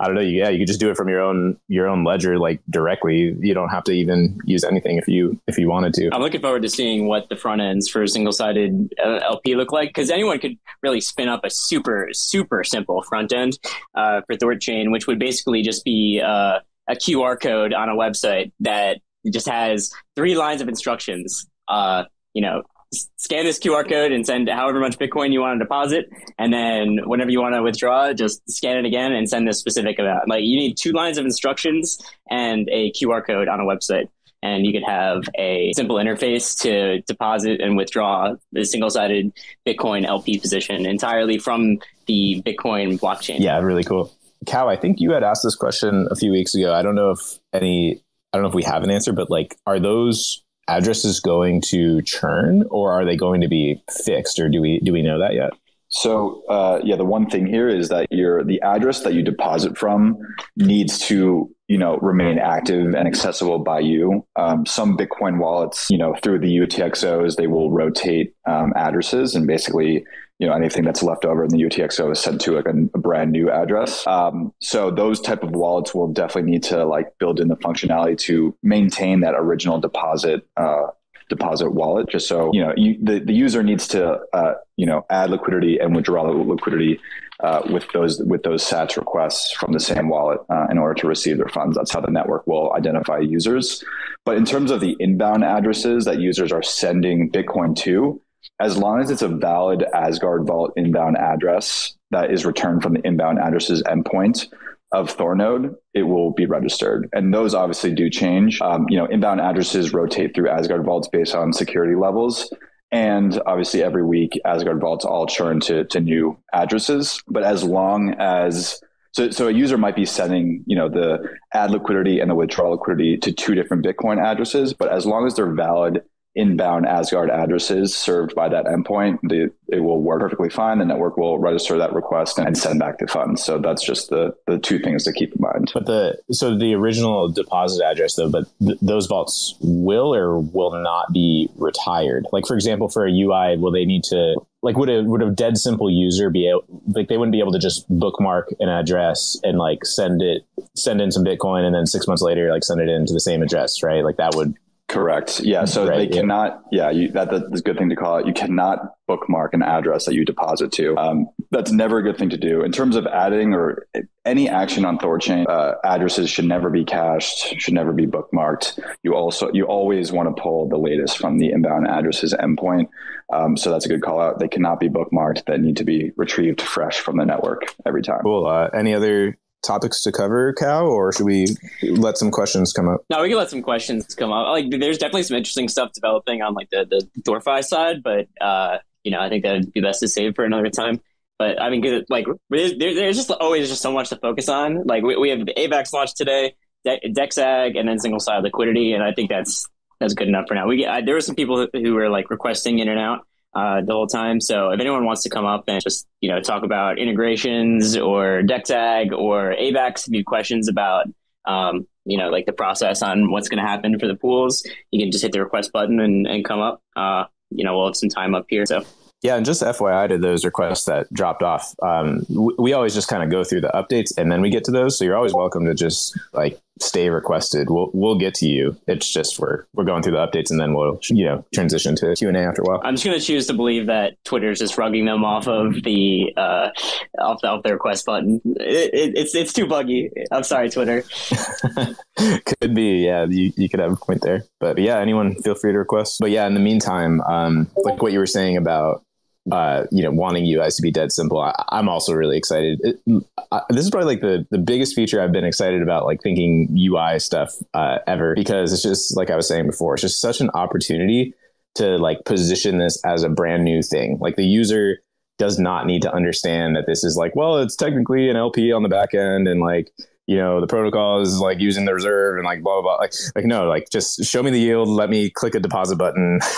B: I don't know yeah you could just do it from your own your own ledger like directly. You don't have to even use anything if you if you wanted to.
A: I'm looking forward to seeing what the front ends for single sided uh, LP look like because anyone could really spin up a super super simple front end uh, for Thorchain which would basically just be uh, a QR code on a website that just has three lines of instructions uh, you know scan this QR code and send however much Bitcoin you want to deposit. And then whenever you want to withdraw, just scan it again and send this specific amount. Like you need two lines of instructions and a QR code on a website. And you could have a simple interface to deposit and withdraw the single sided Bitcoin LP position entirely from the Bitcoin blockchain.
B: Yeah, really cool. Cal, I think you had asked this question a few weeks ago. I don't know if any, I don't know if we have an answer, but like, are those addresses going to churn or are they going to be fixed or do we do we know that yet?
D: So uh, yeah the one thing here is that your the address that you deposit from needs to you know remain active and accessible by you. Um, some bitcoin wallets you know through the utxos they will rotate um, addresses and basically you know anything that's left over in the UTXO is sent to like a, a brand new address. Um, so those type of wallets will definitely need to like build in the functionality to maintain that original deposit uh, deposit wallet. Just so you know, you, the the user needs to uh, you know add liquidity and withdraw liquidity. Uh, with those with those SATS requests from the same wallet uh, in order to receive their funds. That's how the network will identify users. But in terms of the inbound addresses that users are sending Bitcoin to, as long as it's a valid Asgard Vault inbound address that is returned from the inbound addresses endpoint of Thornode, it will be registered. And those obviously do change. Um, you know, inbound addresses rotate through Asgard Vaults based on security levels. And obviously, every week, Asgard Vaults all churn to, to new addresses. But as long as so, so a user might be sending, you know, the add liquidity and the withdrawal liquidity to two different Bitcoin addresses, but as long as they're valid inbound Asgard addresses served by that endpoint, the, it will work perfectly fine. The network will register that request and send back the funds. So that's just the the two things to keep in mind.
B: But the so the original deposit address though, but th- those vaults will or will not be retired. Like for example, for a UI, will they need to like would a would a dead simple user be able like they wouldn't be able to just bookmark an address and like send it send in some Bitcoin and then six months later like send it into the same address, right? Like that would
D: Correct. Yeah. So right, they yeah. cannot. Yeah, you, that, that's a good thing to call it. You cannot bookmark an address that you deposit to. Um, that's never a good thing to do. In terms of adding or any action on Thorchain, uh, addresses should never be cached, should never be bookmarked. You also you always want to pull the latest from the inbound addresses endpoint. Um, so that's a good call out. They cannot be bookmarked. That need to be retrieved fresh from the network every time.
B: Cool. Uh, any other topics to cover, Cal, or should we let some questions come up?
A: No, we can let some questions come up. Like, there's definitely some interesting stuff developing on like the the ThorFi side, but uh, you know, I think that'd be best to save for another time. But I mean, cause, like, there's, there's just always just so much to focus on. Like, we, we have AVAX launch today, De- DexAg, and then single side liquidity, and I think that's that's good enough for now. We get, I, there were some people who were like requesting in and out uh, the whole time. So if anyone wants to come up and just you know talk about integrations or DexAg or AVAX, if you have questions about um, you know like the process on what's going to happen for the pools, you can just hit the request button and, and come up. Uh, you know we'll have some time up here. So
B: yeah, and just FYI to those requests that dropped off, um, we, we, always just kind of go through the updates and then we get to those. So you're always welcome to just like stay requested. We'll we'll get to you. It's just we're we're going through the updates and then we'll you know transition to Q and A after a while.
A: I'm just going to choose to believe that Twitter's just rugging them off of the uh, off, the, off the request button. It, it, it's it's too buggy. I'm sorry, Twitter.
B: could be, yeah. You, you could have a point there, but yeah, anyone feel free to request. But yeah, in the meantime, um, like what you were saying about uh, you know, wanting UIs to be dead simple. I, am also really excited. It, I, this is probably like the the biggest feature I've been excited about, like thinking UI stuff uh, ever, because it's just like I was saying before, it's just such an opportunity to like position this as a brand new thing. Like the user does not need to understand that this is like, well, it's technically an LP on the back end, and like you know the protocol is like using the reserve and like blah blah blah. Like like no like just show me the yield let me click a deposit button.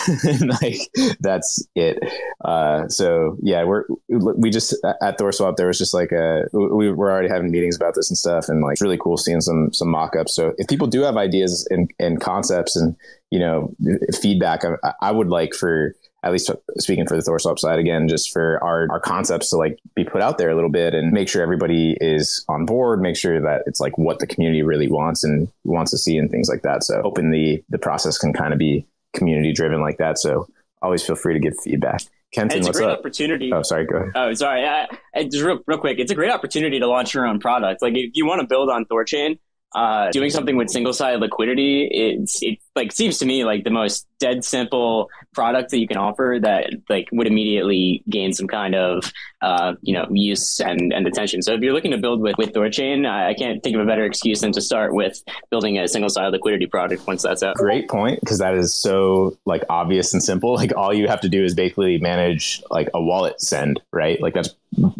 B: Like that's it. Uh so yeah we're we just at thorswap there was just like a we were already having meetings about this and stuff and like it's really cool seeing some some mock-ups. So if people do have ideas and and concepts and you know feedback I, I would like for at least speaking for the ThorSwap side again, just for our, our concepts to like be put out there a little bit and make sure everybody is on board, make sure that it's like what the community really wants and wants to see and things like that. So hoping the, the process can kind of be community driven like that. So always feel free to give feedback. Kenton,
A: it's
B: what's
A: a great
B: up?
A: opportunity.
B: Oh, sorry. Go ahead.
A: Oh, sorry. I, I, just real, real quick. It's a great opportunity to launch your own product. Like if you want to build on Thorchain, uh, doing something with single sided liquidity, it's it like seems to me like the most dead simple product that you can offer that like would immediately gain some kind of uh, you know use and, and attention. So if you're looking to build with with Thorchain, I, I can't think of a better excuse than to start with building a single sided liquidity product once that's out.
B: Great point because that is so like obvious and simple. Like all you have to do is basically manage like a wallet send, right? Like that's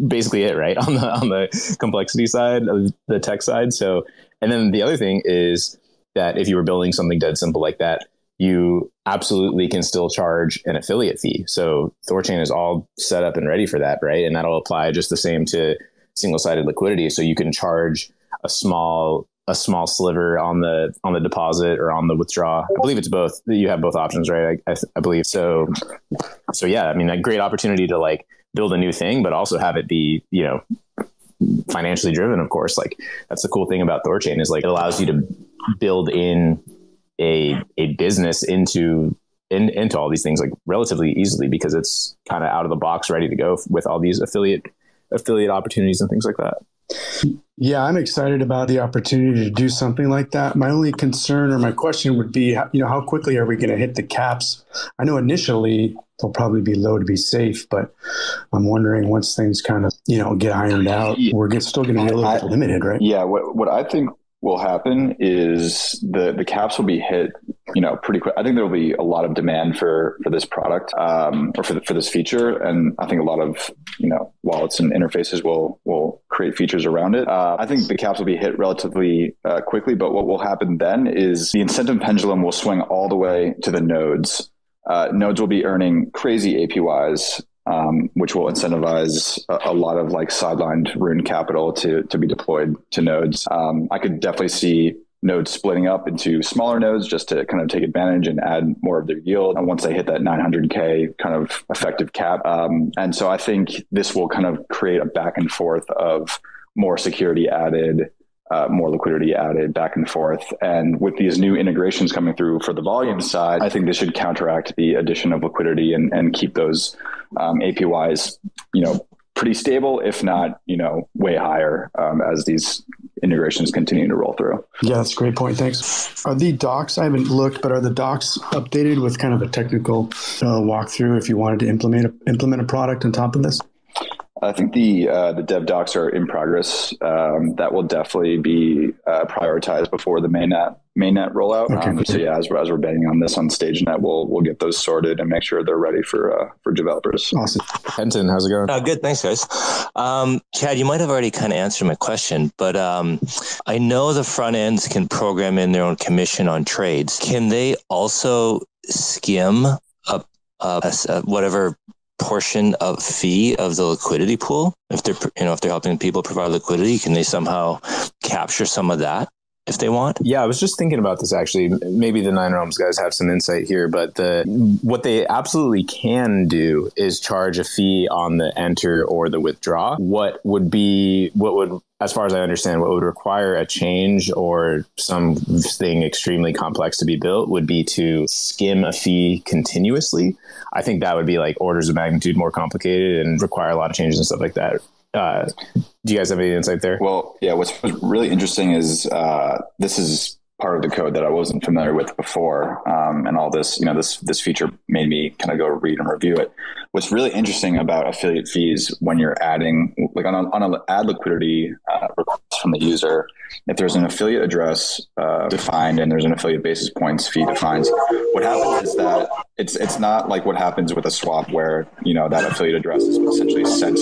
B: basically it, right? On the on the complexity side of the tech side. So and then the other thing is that if you were building something dead simple like that, you absolutely can still charge an affiliate fee. So Thorchain is all set up and ready for that, right? And that'll apply just the same to single-sided liquidity. So you can charge a small a small sliver on the on the deposit or on the withdraw. I believe it's both. You have both options, right? I, I, I believe so. So yeah, I mean, a great opportunity to like build a new thing, but also have it be you know financially driven, of course. Like that's the cool thing about Thorchain is like it allows you to build in a a business into in, into all these things like relatively easily because it's kind of out of the box, ready to go with all these affiliate affiliate opportunities and things like that.
E: Yeah, I'm excited about the opportunity to do something like that. My only concern or my question would be, you know, how quickly are we going to hit the caps? I know initially they'll probably be low to be safe, but I'm wondering once things kind of, you know, get ironed out, we're still going to be a little I, bit limited, right?
D: Yeah. What, what I think will happen is the the caps will be hit you know pretty quick. I think there will be a lot of demand for for this product um, or for, the, for this feature. And i think a lot of you know wallets and interfaces will will create features around it. Uh, i think the caps will be hit relatively uh, quickly. But what will happen then is the incentive pendulum will swing all the way to the nodes. Uh, nodes will be earning crazy apys um, which will incentivize a, a, lot of like sidelined rune capital to to be deployed to nodes. Um, I could definitely see nodes splitting up into smaller nodes just to kind of take advantage and add more of their yield and once they hit that 900k kind of effective cap um, and so i think this will kind of create a back and forth of more security added uh, more liquidity added back and forth. And with these new integrations coming through for the volume side, I think this should counteract the addition of liquidity and, and keep those um, APYs, you know, pretty stable, if not, you know, way higher um, as these integrations continue to roll through.
E: Yeah, that's a great point. Thanks. Are the docs, I haven't looked, but are the docs updated with kind of a technical uh, walkthrough if you wanted to implement a, implement a product on top of this?
D: I think the uh, the dev docs are in progress. Um, that will definitely be uh, prioritized before the mainnet mainnet rollout. Okay. Um, so yeah, as, as we're betting on this on StageNet, we'll we'll get those sorted and make sure they're ready for uh, for developers.
E: Awesome,
B: Kenton, how's it going?
F: Uh, good, thanks, guys. Um, Chad, you might have already kind of answered my question, but um, I know the front ends can program in their own commission on trades. Can they also skim up uh, whatever portion of fee of the liquidity pool. If they're you know if they're helping people provide liquidity can they somehow capture some of that if they want?
B: Yeah, I was just thinking about this actually. Maybe the Nine Realms guys have some insight here, but the what they absolutely can do is charge a fee on the enter or the withdraw. What would be what would as far as I understand, what would require a change or something extremely complex to be built would be to skim a fee continuously. I think that would be like orders of magnitude more complicated and require a lot of changes and stuff like that. Uh, do you guys have any insight there?
D: Well, yeah. What's, really interesting is uh, this is part of the code that I wasn't familiar with before, um, and all this. You know, this this feature made me kind of go read and review it. What's really interesting about affiliate fees when you're adding, like on a, on a ad liquidity uh, request from the user, if there's an affiliate address uh, defined and there's an affiliate basis points fee defined, what happens is that it's it's not like what happens with a swap where you know that affiliate address is essentially sent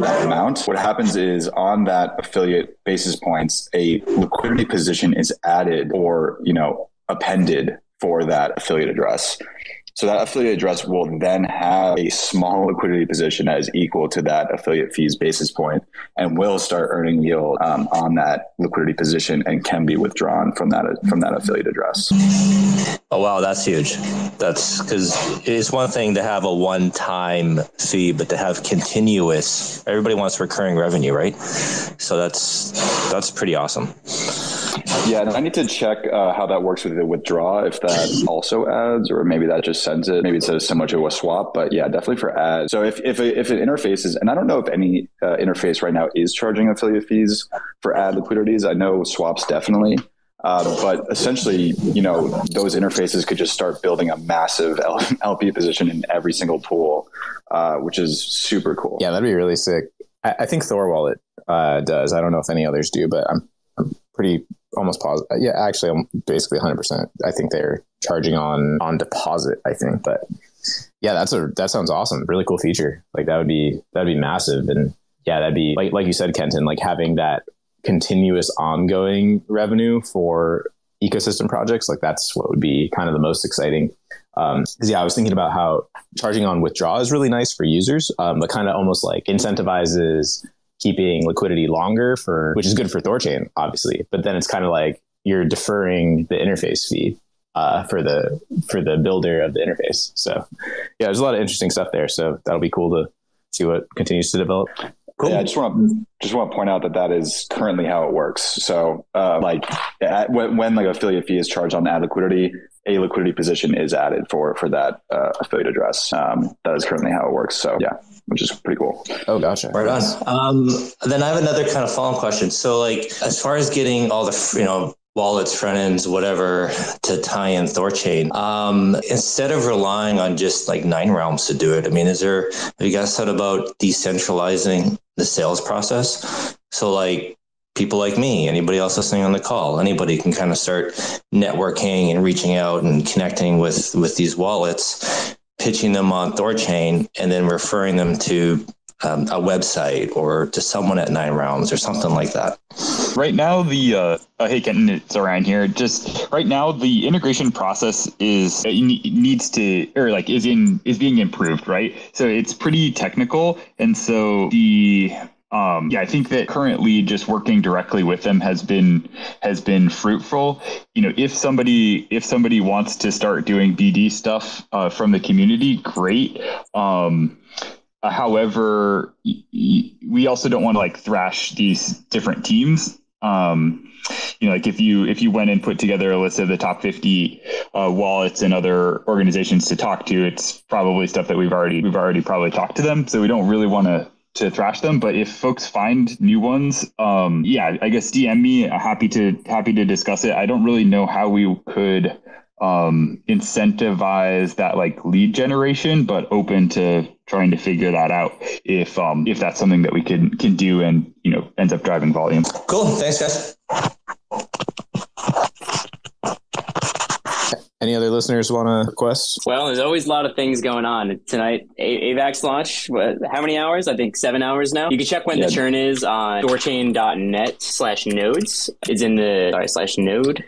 D: that amount. What happens is on that affiliate basis points, a liquidity position is added or you know appended for that affiliate address. So that affiliate address will then have a small liquidity position that is equal to that affiliate fees basis point and will start earning yield um, on that liquidity position and can be withdrawn from that from that affiliate address.
F: Oh wow, that's huge. That's because it's one thing to have a one-time fee, but to have continuous. Everybody wants recurring revenue, right? So that's that's pretty awesome.
D: Yeah, and I need to check uh, how that works with the withdraw. If that also adds, or maybe that just sends it. Maybe it's similar to a swap, but yeah, definitely for ads. So if if if it interfaces, and I don't know if any uh, interface right now is charging affiliate fees for ad liquidities. I know swaps definitely. Uh, but essentially, you know, those interfaces could just start building a massive LP position in every single pool, uh, which is super cool.
B: Yeah, that'd be really sick. I, I think Thor Wallet uh, does. I don't know if any others do, but I'm, I'm pretty almost positive. Yeah, actually, I'm basically 100. percent I think they're charging on on deposit. I think, but yeah, that's a that sounds awesome. Really cool feature. Like that would be that'd be massive, and yeah, that'd be like like you said, Kenton. Like having that continuous ongoing revenue for ecosystem projects. Like that's what would be kind of the most exciting. Um, yeah, I was thinking about how charging on withdraw is really nice for users, um, but kind of almost like incentivizes keeping liquidity longer for, which is good for Thorchain, obviously. But then it's kind of like you're deferring the interface fee uh, for the for the builder of the interface. So yeah, there's a lot of interesting stuff there. So that'll be cool to see what continues to develop.
D: Cool. Yeah, I just want to just want to point out that that is currently how it works. So, uh, like at, when, when like affiliate fee is charged on ad liquidity, a liquidity position is added for for that uh, affiliate address. Um, that is currently how it works. So, yeah, which is pretty cool.
B: Oh, gotcha.
F: Right on. Um, then I have another kind of follow-up question. So, like, as far as getting all the you know wallets, front ends, whatever, to tie in Thorchain. Um, instead of relying on just like Nine Realms to do it, I mean, is there, have you guys thought about decentralizing the sales process? So, like, people like me, anybody else listening on the call, anybody can kind of start networking and reaching out and connecting with with these wallets, pitching them on Thorchain, and then referring them to um, a website or to someone at Nine Realms or something like that.
C: Right now, the uh, uh, hey Kenton, it's around here. Just right now, the integration process is needs to or like is in is being improved, right? So it's pretty technical, and so the um, yeah, I think that currently just working directly with them has been has been fruitful. You know, if somebody if somebody wants to start doing BD stuff uh, from the community, great. Um, uh, however, we also don't want to like thrash these different teams. Um, you know, like if you if you went and put together a list of the top 50 uh, wallets and other organizations to talk to, it's probably stuff that we've already we've already probably talked to them. So we don't really want to to thrash them. But if folks find new ones, um, yeah, I guess DM me. Happy to happy to discuss it. I don't really know how we could um, incentivize that like lead generation, but open to trying to figure that out if um, if that's something that we can can do and you know ends up driving volume.
F: Cool. Thanks, guys.
B: Any other listeners want to request?
A: Well, there's always a lot of things going on tonight. A- AVAX launch. What, how many hours? I think seven hours now. You can check when yeah. the churn is on thorchain.net slash nodes. It's in the sorry slash node.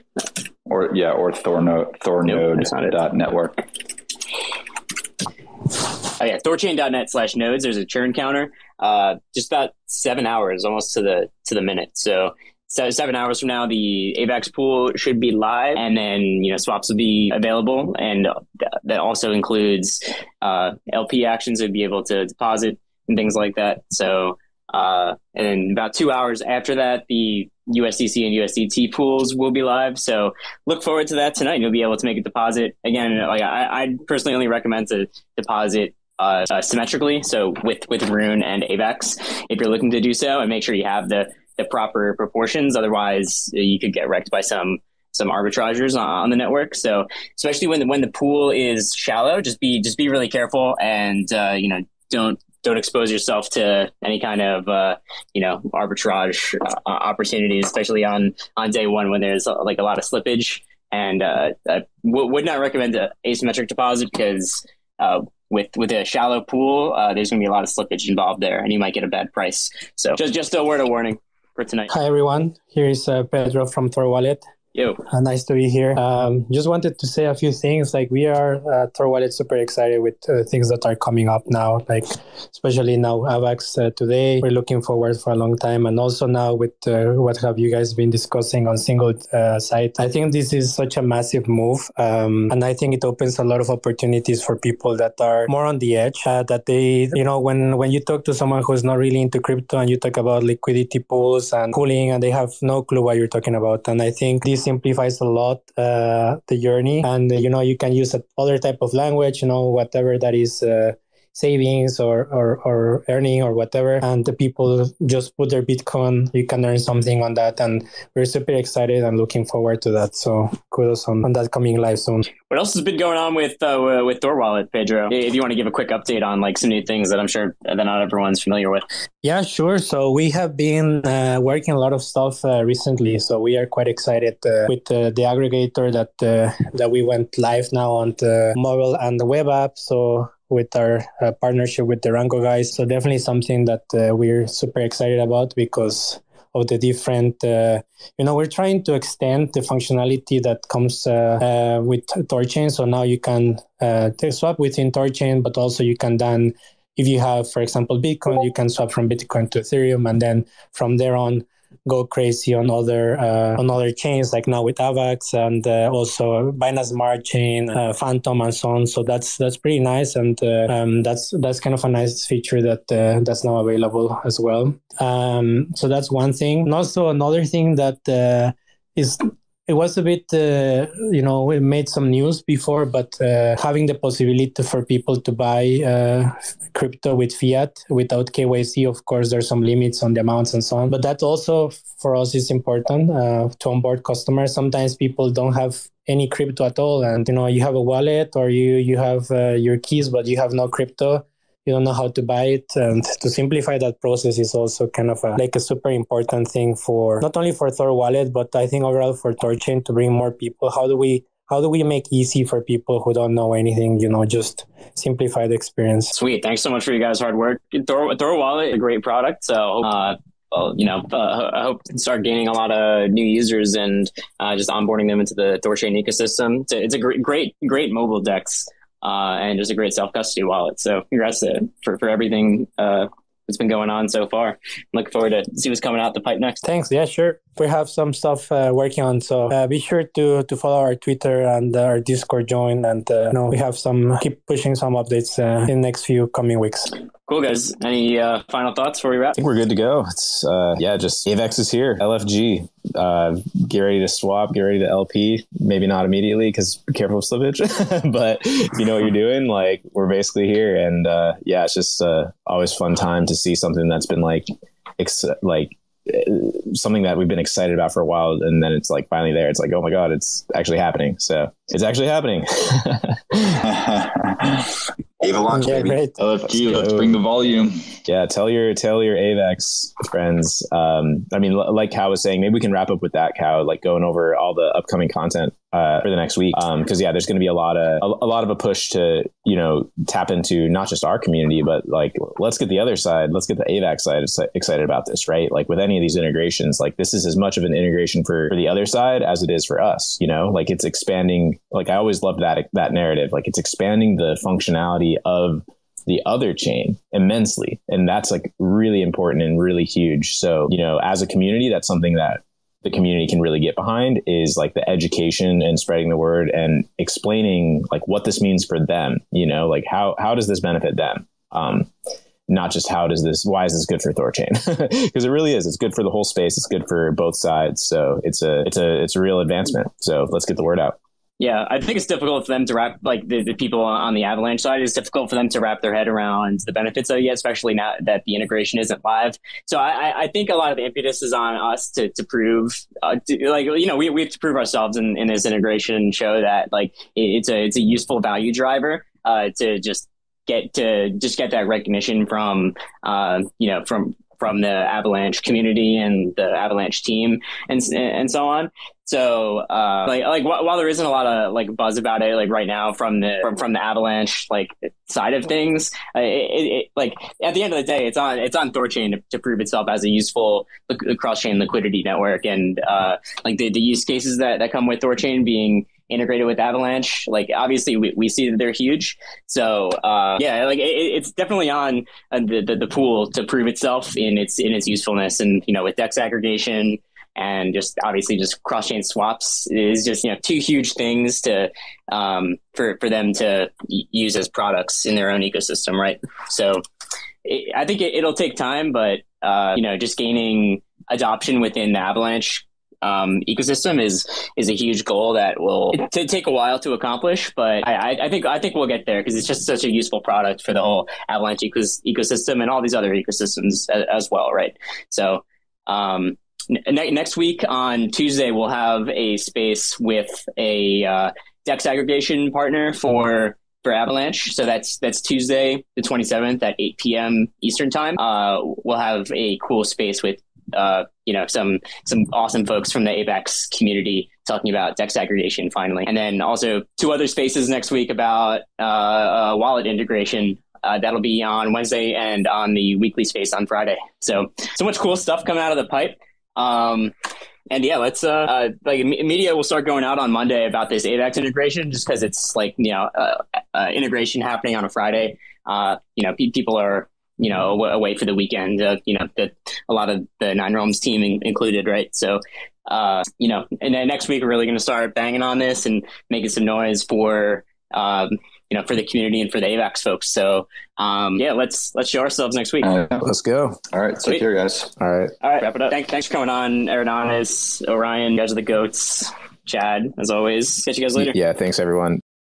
D: Or yeah, or Thornode Thornode dot network.
A: Oh yeah, thorchain.net slash nodes. There's a churn counter. Uh, just about seven hours, almost to the to the minute. So so seven hours from now, the AVAX pool should be live, and then you know swaps will be available, and that also includes uh, LP actions would be able to deposit and things like that. So, uh, and about two hours after that, the USDC and USDT pools will be live. So look forward to that tonight. You'll be able to make a deposit again. Like I, I personally only recommend to deposit uh, uh, symmetrically. So with with Rune and AVAX, if you're looking to do so, and make sure you have the the proper proportions. Otherwise, you could get wrecked by some some arbitrageurs on, on the network. So especially when the, when the pool is shallow, just be just be really careful and uh, you know don't don't expose yourself to any kind of uh, you know arbitrage uh, opportunities, especially on on day one when there's uh, like a lot of slippage. And uh, I w- would not recommend an asymmetric deposit because uh, with with a shallow pool, uh, there's going to be a lot of slippage involved there, and you might get a bad price. So just just a word of warning for tonight.
G: Hi everyone, here is uh, Pedro from Thor Wallet.
A: Yo.
G: Uh, nice to be here. Um, just wanted to say a few things. Like we are uh, Wallet super excited with uh, things that are coming up now. Like especially now AVAX uh, today. We're looking forward for a long time, and also now with uh, what have you guys been discussing on single uh, site. I think this is such a massive move, um, and I think it opens a lot of opportunities for people that are more on the edge. Uh, that they, you know, when when you talk to someone who's not really into crypto and you talk about liquidity pools and pooling, and they have no clue what you're talking about, and I think this simplifies a lot uh, the journey. And you know you can use other type of language you know whatever that is uh, savings or, or, or earning or whatever and the people just put their bitcoin you can earn something on that and we're super excited and looking forward to that so kudos on, on that coming live soon
A: what else has been going on with uh, with Thor Wallet, Pedro? If you want to give a quick update on like some new things that I'm sure that not everyone's familiar with.
G: Yeah, sure. So we have been uh, working a lot of stuff uh, recently. So we are quite excited uh, with uh, the aggregator that uh, that we went live now on the mobile and the web app. So with our uh, partnership with the Rango guys. So definitely something that uh, we're super excited about because of the different, uh, you know, we're trying to extend the functionality that comes uh, uh, with Thorchain. So now you can uh, swap within Thorchain, but also you can then, if you have, for example, Bitcoin, you can swap from Bitcoin to Ethereum, and then from there on, go crazy on other uh, on other chains like now with Avax and uh, also Binance Smart Chain, uh, Fantom, and so on. So that's that's pretty nice, and uh, um, that's that's kind of a nice feature that uh, that's now available as well. Um, so that's one thing. And also another thing that is it was a bit, uh, you know, we made some news before, but uh, having the possibility for people to buy uh, crypto with fiat without KYC, of course, there's some limits on the amounts and so on. But that also for us is important uh, to onboard customers. Sometimes people don't have any crypto at all, and you know, you have a wallet or you you have uh, your keys, but you have no crypto you don't know how to buy it. And to simplify that process is also kind of a, like a super important thing for not only for thor wallet but i think overall for thorchain to bring more people. How do we how do we make easy for people who don't know anything you know just simplify the experience?
A: Sweet. Thanks so much for you guys hard work. Thor, thor wallet a great product. So uh, well, you know, uh, I hope to start gaining a lot of new users and uh, just onboarding them into the Thorchain ecosystem. It's a, it's a great, great, great mobile dex uh, and just a great self custody wallet. So congrats to, for for everything uh, that's been going on so far. I'm looking forward to see what's coming out the pipe next.
G: Thanks. Yeah, sure. We have some stuff uh, working on, so uh, be sure to to follow our Twitter and our Discord join, and uh, you know we have some keep pushing some updates uh, in the next few coming weeks.
A: Cool guys. Any uh, final thoughts before we wrap?
B: I think we're good to go. It's uh, yeah, just AVAX is here. LFG. Uh, get ready to swap. Get ready to LP. Maybe not immediately because be careful of slippage. but if you know what you're doing, like we're basically here. And uh, yeah, it's just uh, always fun time to see something that's been like ex- like something that we've been excited about for a while and then it's like finally there it's like oh my god it's actually happening so it's actually happening
D: Ava launch,
G: Yeah,
D: baby.
G: great.
C: LFG, let's bring the volume.
B: yeah tell your tell your avax friends um i mean l- like cow was saying maybe we can wrap up with that cow like going over all the upcoming content uh, for the next week. Um because yeah there's going to be a lot of a, a lot of a push to you know tap into not just our community but like let's get the other side let's get the avax side excited about this right? Like with any of these integrations like this is as much of an integration for, for the other side as it is for us you know? Like it's expanding like i always love that that narrative. Like it's expanding the functionality of the other chain immensely and that's like really important and really huge. So you know as a community that's something that the community can really get behind is like the education and spreading the word and explaining like what this means for them. You know, like how how does this benefit them? Um, not just how does this why is this good for thorchain because it really is. It's good for the whole space. It's good for both sides. So it's a it's a it's a real advancement. So let's get the word out
A: yeah, I think it's difficult for them to wrap, like the, the people on the Avalanche side, it's difficult for them to wrap their head around the benefits of it, especially now that the integration isn't live. So I, I think a lot of the impetus is on us to, to prove, uh, to, like, you know, we, we have to prove ourselves in, in this integration and show that, like, it's a, it's a useful value driver uh, to just get to just get that recognition from, uh, you know, from, from the Avalanche community and the Avalanche team and and so on. So, uh, like, like while there isn't a lot of like buzz about it, like right now from the from, from the Avalanche like side of things, uh, it, it, like at the end of the day, it's on it's on Thorchain to, to prove itself as a useful cross chain liquidity network, and uh, like the, the use cases that that come with Thorchain being integrated with Avalanche. Like obviously we, we see that they're huge. So uh, yeah, like it, it's definitely on uh, the, the, the pool to prove itself in its in its usefulness. And you know with Dex aggregation, and just obviously just cross chain swaps is just you know two huge things to um, for for them to use as products in their own ecosystem, right? So it, I think it, will take time, but uh, you know just gaining adoption within the Avalanche um, ecosystem is is a huge goal that will t- take a while to accomplish. But I, I think I think we'll get there because it's just such a useful product for the whole Avalanche ecos- ecosystem and all these other ecosystems as, as well, right? So um, ne- next week on Tuesday, we'll have a space with a uh, Dex aggregation partner for for Avalanche. So that's that's Tuesday the 27th at 8 p.m. Eastern time. Uh, we'll have a cool space with uh, you know some some awesome folks from the AVAX community talking about Dex aggregation finally, and then also two other spaces next week about uh, uh, wallet integration. Uh, that'll be on Wednesday and on the weekly space on Friday. So so much cool stuff coming out of the pipe. Um, and yeah, let's uh, uh, like media will start going out on Monday about this AVAX integration, just because it's like you know uh, uh, integration happening on a Friday. Uh, you know, pe- people are you know away for the weekend. Uh, you know, the, a lot of the Nine Realms team in- included, right? So. uh, you know, and then next week we're really going to start banging on this and making some noise for um, you know, for the community and for the AVAX folks. So, um, yeah, let's let's show ourselves next week.
B: Uh, let's go.
D: All right, take care, guys.
B: All right,
A: all right, wrap it up. Thanks, thanks for coming on, Eridanus, Orion. You guys are the goats. Chad, as always. Catch you guys later.
B: Yeah, thanks everyone.